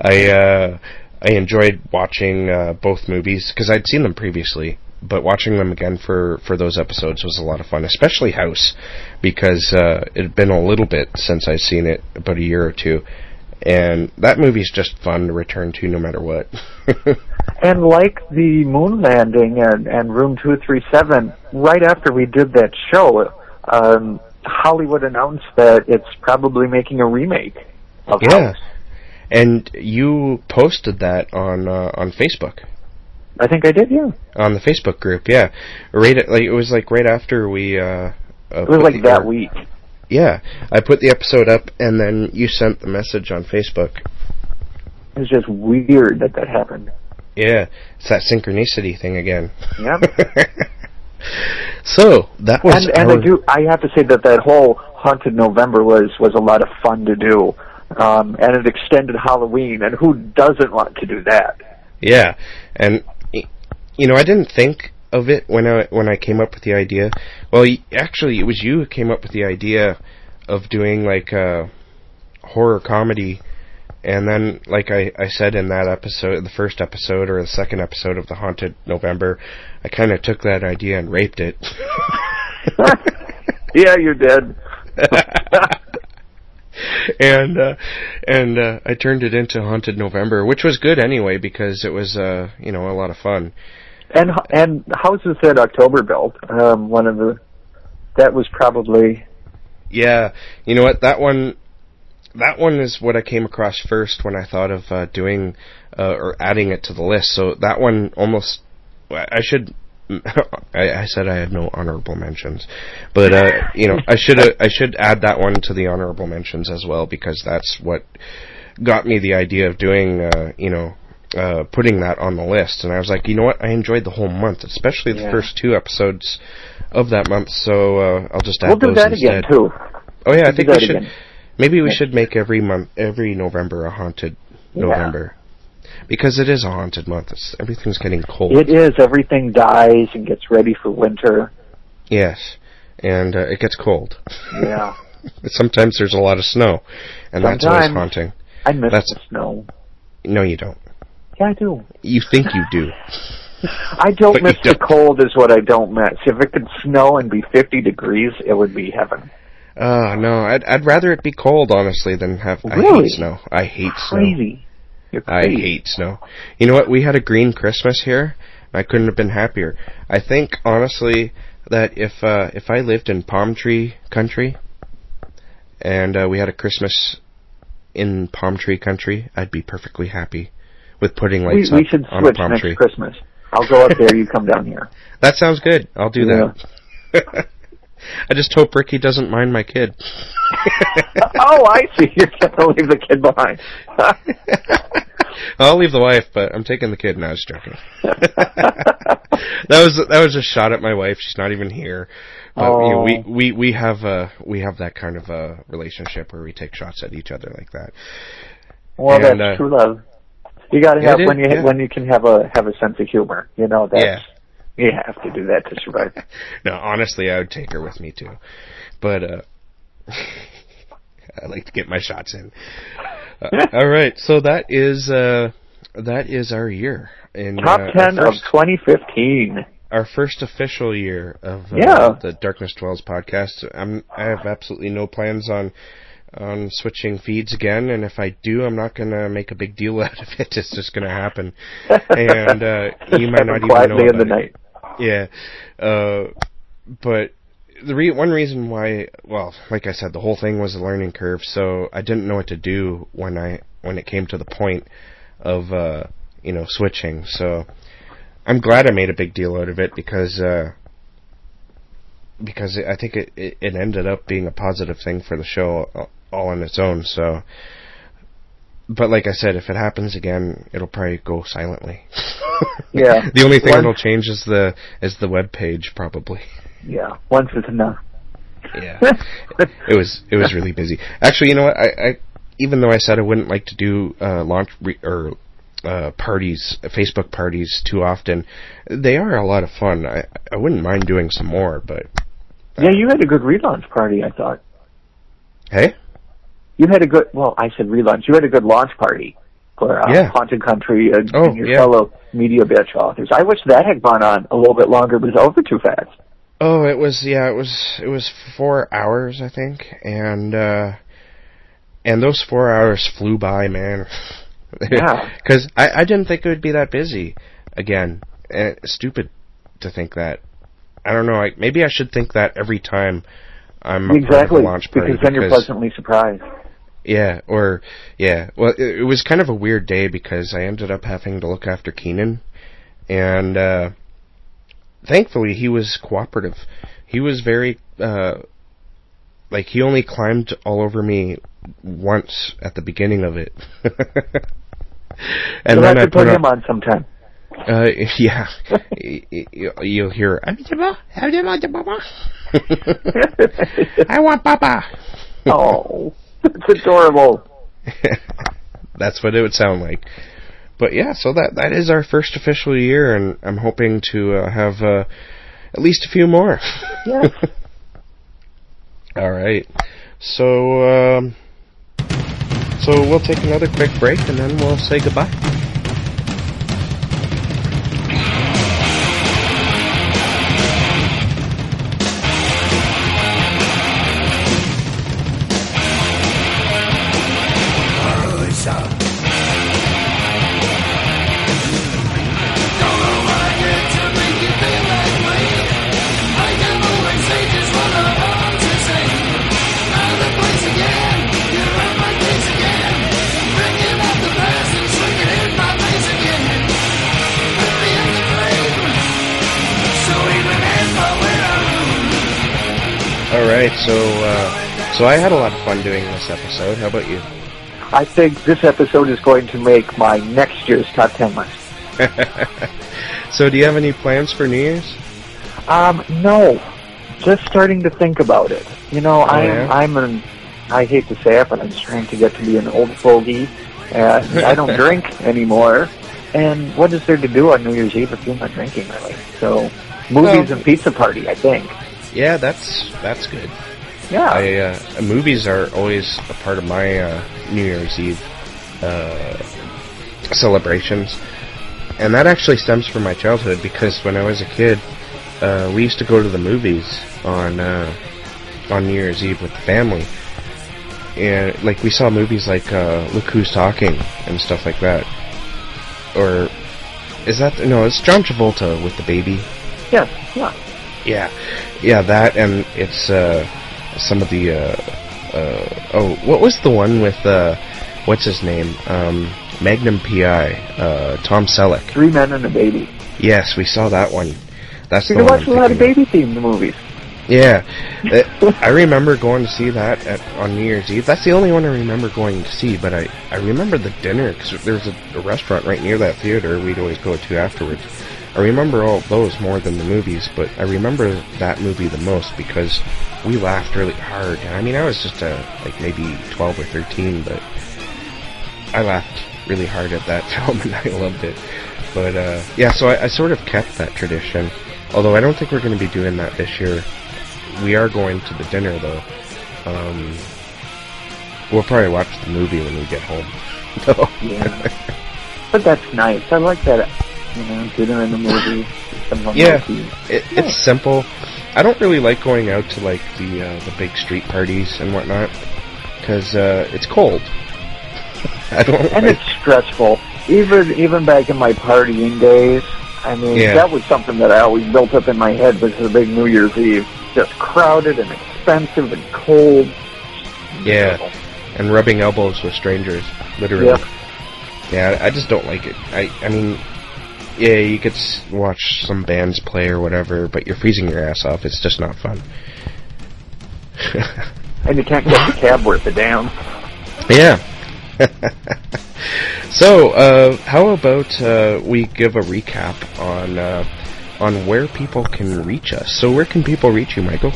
I, uh, I enjoyed watching uh, both movies because I'd seen them previously, but watching them again for for those episodes was a lot of fun, especially House, because uh, it had been a little bit since I'd seen it, about a year or two, and that movie's just fun to return to no matter what. And like the moon landing and, and room 237, right after we did that show, um, Hollywood announced that it's probably making a remake of Yeah. House. And you posted that on uh, on Facebook. I think I did, yeah. On the Facebook group, yeah. Right at, like it was like right after we uh, uh It was like the- that or- week. Yeah. I put the episode up and then you sent the message on Facebook. It was just weird that that happened. Yeah. It's that synchronicity thing again. Yep. so, that was and and I do I have to say that that whole haunted November was was a lot of fun to do, um, and it extended Halloween, and who doesn't want to do that? Yeah, and you know, I didn't think of it when I when I came up with the idea. Well, y- actually, it was you who came up with the idea of doing like a horror comedy, and then, like I I said in that episode, the first episode or the second episode of the Haunted November, I kind of took that idea and raped it. Yeah, you did. and uh, and uh, I turned it into Haunted November, which was good anyway because it was uh, you know a lot of fun. And and houses that October built. Um, one of the that was probably Yeah, you know what? That one, that one is what I came across first when I thought of uh, doing uh, or adding it to the list. So that one almost, I should. I, I said I had no honorable mentions, but uh, you know I should I should add that one to the honorable mentions as well because that's what got me the idea of doing uh, you know uh, putting that on the list. And I was like, you know what? I enjoyed the whole month, especially the Yeah. first two episodes of that month. So uh, I'll just add we'll do those that instead. again too. Oh yeah, I We'll do think we should. again. Maybe we Yeah. should make every month, every November a haunted Yeah. November, because it is a haunted month. It's, everything's getting cold. It is everything dies and gets ready for winter. yes, and uh, it gets cold. Yeah, Sometimes there's a lot of snow, and that's always haunting. I miss That's- the snow. No, you don't. Yeah, I do. You think you do. I don't But miss the don't. cold is what I don't miss. If it could snow and be 50 degrees, it would be heaven. Uh no, I'd I'd rather it be cold honestly than have. I Really? hate snow. I hate snow. Crazy. You're I hate snow. You know what? We had a green Christmas here. I couldn't have been happier. I think honestly that if uh, if I lived in palm tree country and uh, we had a Christmas in palm tree country, I'd be perfectly happy with putting we, lights we up should on switch a next tree. Christmas. I'll go up there, you come down here. That sounds good. I'll do that. I just hope Ricky doesn't mind my kid. oh, I see. You're going to leave the kid behind. I'll leave the wife, but I'm taking the kid. No, I was joking. that was that was a shot at my wife. She's not even here. But you know, we, Oh. we we have uh we have that kind of a relationship where we take shots at each other like that. well, And, that's uh, true love. You got to have when you yeah. when you can have a have a sense of humor. You know that's Yeah. you have to do that to survive. No, honestly, I would take her with me too. But uh I like to get my shots in. Uh, all right, so that is uh that is our year in Top uh, our ten of 2015. our first official year of uh, Yeah. the Darkness Dwells podcast. I'm I have absolutely no plans on on switching feeds again, and if I do, I'm not gonna make a big deal out of it. It's just gonna happen, and uh, you might not even know quietly in the about it. night. Yeah, uh, but the re- one reason why, well, like I said, the whole thing was a learning curve. So I didn't know what to do when I when it came to the point of uh, you know switching. So I'm glad I made a big deal out of it because uh, because I think it, it it ended up being a positive thing for the show uh, all on its own. So. But like I said, if it happens again, it'll probably go silently. Yeah. the only thing Once- that'll change is the is the web page probably. Yeah, once is enough. Yeah. it was it was really busy. Actually, you know what? I, I even though I said I wouldn't like to do uh, launch re- or uh, parties, Facebook parties too often, they are a lot of fun. I I wouldn't mind doing some more, but Yeah, you had a good relaunch party, I thought. hey, You had a good, well, I said relaunch. You had a good launch party for uh, Yeah. Haunted Country and, Oh, and your yeah. fellow media bitch authors. I wish that had gone on a little bit longer, but it's over too fast. Oh, it was yeah, it was it was four hours I think, and uh and those four hours flew by, man. Yeah. Because I I didn't think it would be that busy again. And it's stupid to think that. I don't know. I, maybe I should think that every time I'm exactly launch party because then you're pleasantly surprised. Yeah, or yeah. Well, it, it, was kind of a weird day because I ended up having to look after Keenan, and uh, thankfully he was cooperative. He was very uh, like he only climbed all over me once at the beginning of it. and then I put him on sometime. Uh, yeah, you'll hear. I want Papa. oh, it's adorable. That's what it would sound like. But yeah, so that that is our first official year, and I'm hoping to uh, have uh, at least a few more. Yeah. All right. So, um, so we'll take another quick break, and then we'll say goodbye. So I had a lot of fun doing this episode. How about you? I think this episode is going to make my next year's top ten list. so, do you have any plans for New Year's? Um, no. Just starting to think about it. You know, oh, I'm yeah? I'm an I hate to say it, but I'm trying to get to be an old fogey, and I don't drink anymore. And what is there to do on New Year's Eve if you're not drinking, really? So, movies and pizza party, I think. Yeah, that's that's good. Yeah. I, uh, movies are always a part of my uh, New Year's Eve uh, celebrations, and that actually stems from my childhood because when I was a kid, uh, we used to go to the movies on uh, on New Year's Eve with the family, and like we saw movies like uh, Look Who's Talking and stuff like that. Or is that no? It's John Travolta with the baby. Yeah, yeah. Yeah, yeah, that and it's uh, some of the uh, uh, oh, what was the one with uh, what's his name? Um, Magnum PI, uh, Tom Selleck. Three Men and a Baby. Yes, we saw that one. That's you the watch a lot of baby themed movies. Yeah, it, I remember going to see that at, on New Year's Eve. That's the only one I remember going to see. But I I remember the dinner because there was a, a restaurant right near that theater we'd always go to afterwards. I remember all those more than the movies, but I remember that movie the most because we laughed really hard. I mean, I was just uh, like maybe 12 or 13, but I laughed really hard at that film and I loved it. But uh, yeah, so I, I sort of kept that tradition. Although I don't think we're going to be doing that this year. We are going to the dinner though. Um, we'll probably watch the movie when we get home. yeah. But that's nice. I like that you know, dinner in the movie. Yeah, it, it's simple. I don't really like going out to like the uh, the big street parties and whatnot because uh, it's cold. I don't. And like... it's stressful. Even even back in my partying days, I mean, yeah. that was something that I always built up in my head because of the big New Year's Eve. Just crowded and expensive and cold. Yeah, and rubbing elbows with strangers, literally. Yeah. Yeah, I just don't like it. I I mean, yeah, you could watch some bands play or whatever, but you're freezing your ass off. It's just not fun. and you can't get the cab worth a damn. Yeah. so, uh, how about uh, we give a recap on uh, on where people can reach us? So, where can people reach you, Michael?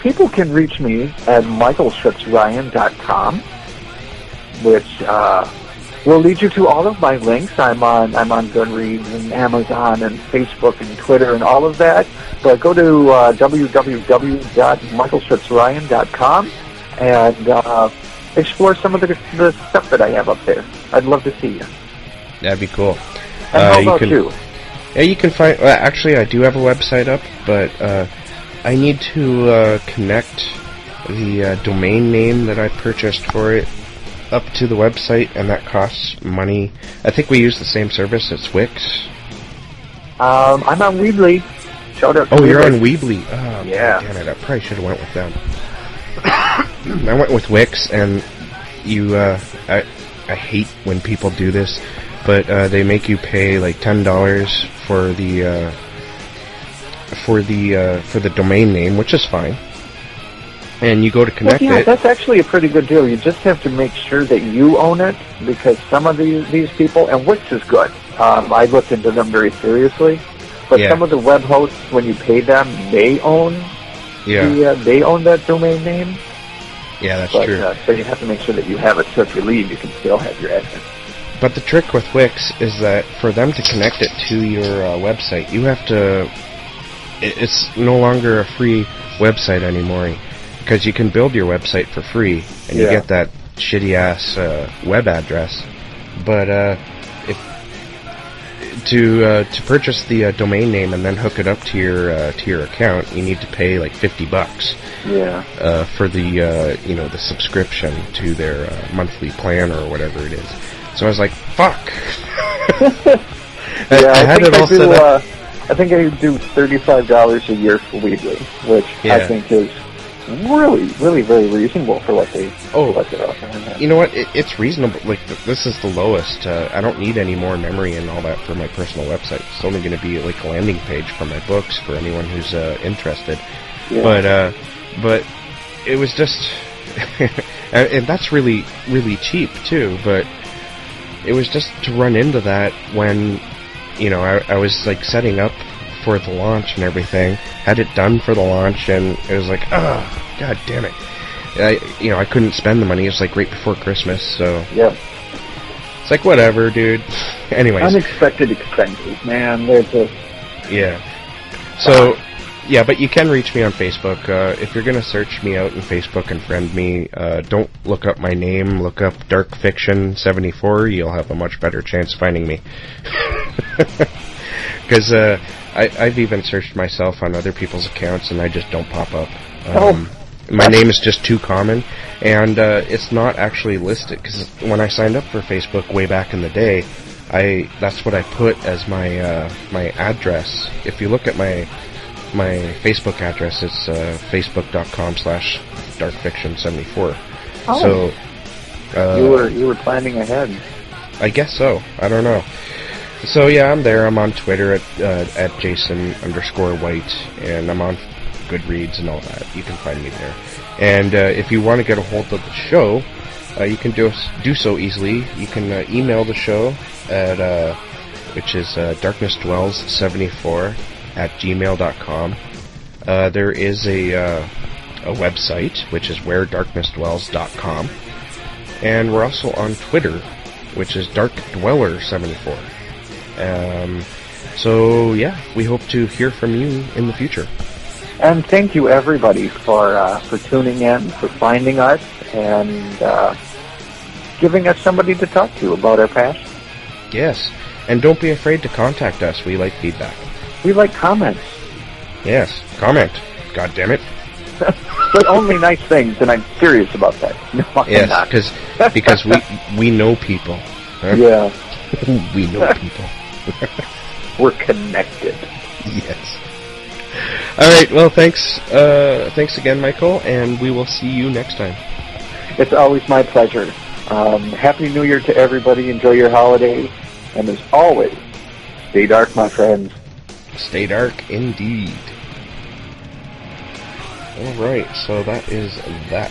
People can reach me at michaelschitzryan.com, which uh, will lead you to all of my links. I'm on I'm on Goodreads and Amazon and Facebook and Twitter and all of that. But go to uh, www.michaelstritzryan.com and uh, explore some of the, the stuff that I have up there. I'd love to see you. That'd be cool. And uh, how about you? Can, you? Yeah, you can find. Well, actually, I do have a website up, but uh, I need to uh, connect the uh, domain name that I purchased for it up to the website, and that costs money. I think we use the same service It's Wix. Um, I'm on Weebly. Shout out. Oh, to you're on Weebly. Weebly. Oh, Yeah. Damn it! I probably should have went with them. I went with Wix, and you. Uh, I I hate when people do this, but uh, they make you pay like ten dollars for the uh, for the uh, for the domain name, which is fine. And you go to Well, connect yeah, it. that's actually a pretty good deal. You just have to make sure that you own it because some of these these people and Wix is good. Um, I looked into them very seriously, but Yeah. some of the web hosts, when you pay them, they own Yeah, the uh, they own that domain name. yeah, that's But true. uh, so you have to make sure that you have it. So if you leave, you can still have your admin. But the trick with Wix is that for them to connect it to your uh, website, you have to. It's no longer a free website anymore because you can build your website for free and you get that shitty ass uh, web address. But uh, if to uh, to purchase the uh, domain name and then hook it up to your uh, to your account, you need to pay like fifty bucks Yeah. uh, for the uh, you know the subscription to their uh, monthly plan or whatever it is. So I was like, "Fuck." I, Yeah, I had think it all I do, set up. I think I do thirty-five dollars a year for Weebly, which I think is really, really very reasonable for what they Oh. what they're offering. You know what? It, it's reasonable. Like th- this is the lowest. Uh, I don't need any more memory and all that for my personal website. It's only going to be like a landing page for my books for anyone who's uh, interested. Yeah. But uh, but it was just, and, and that's really really cheap too. But it was just to run into that when you know I, I was like setting up for the launch and everything, had it done for the launch, and it was like, oh god damn it. I, you know, I couldn't spend the money. It was like right before Christmas, so Yep. it's like whatever, dude. Anyways, Unexpected expenses, man. They're just yeah. So, yeah, but you can reach me on Facebook. Uh, if you're gonna search me out in Facebook and friend me, uh, don't look up my name. Look up Dark Fiction seventy four. You'll have a much better chance finding me. Because uh, I, I've even searched myself on other people's accounts, and I just don't pop up. Um, My name is just too common, and uh, it's not actually listed. Because when I signed up for Facebook way back in the day, I that's what I put as my uh, my address. If you look at my my Facebook address, it's uh, facebook.com slash darkfiction74. Oh. So uh, you were you were planning ahead. I guess so. I don't know. So yeah, I'm there. I'm on Twitter at uh, at Jason underscore White, and I'm on Goodreads and all that. You can find me there. And uh, if you want to get a hold of the show, uh, you can do do so easily. You can uh, email the show at uh, which is uh, darknessdwells74 at gmail.com. Uh, there is a uh, a website which is wheredarknessdwells.com, and we're also on Twitter, which is darkdweller74. Um, so yeah, we hope to hear from you in the future. And thank you everybody for uh, for tuning in, for finding us, and uh, giving us somebody to talk to about our passion. Yes, and don't be afraid to contact us. We like feedback. We like comments, Yes, comment. God damn it. but only nice things, and I'm serious about that. No, I'm Yes, not. because because we we know people. Huh? yeah, we know people. we're connected. yes. All right. Well, thanks. Uh, thanks again, Michael, and we will see you next time. It's always my pleasure. Um, Happy New Year to everybody. Enjoy your holidays, and as always, stay dark, my friends. Stay dark, indeed. All right. So that is that.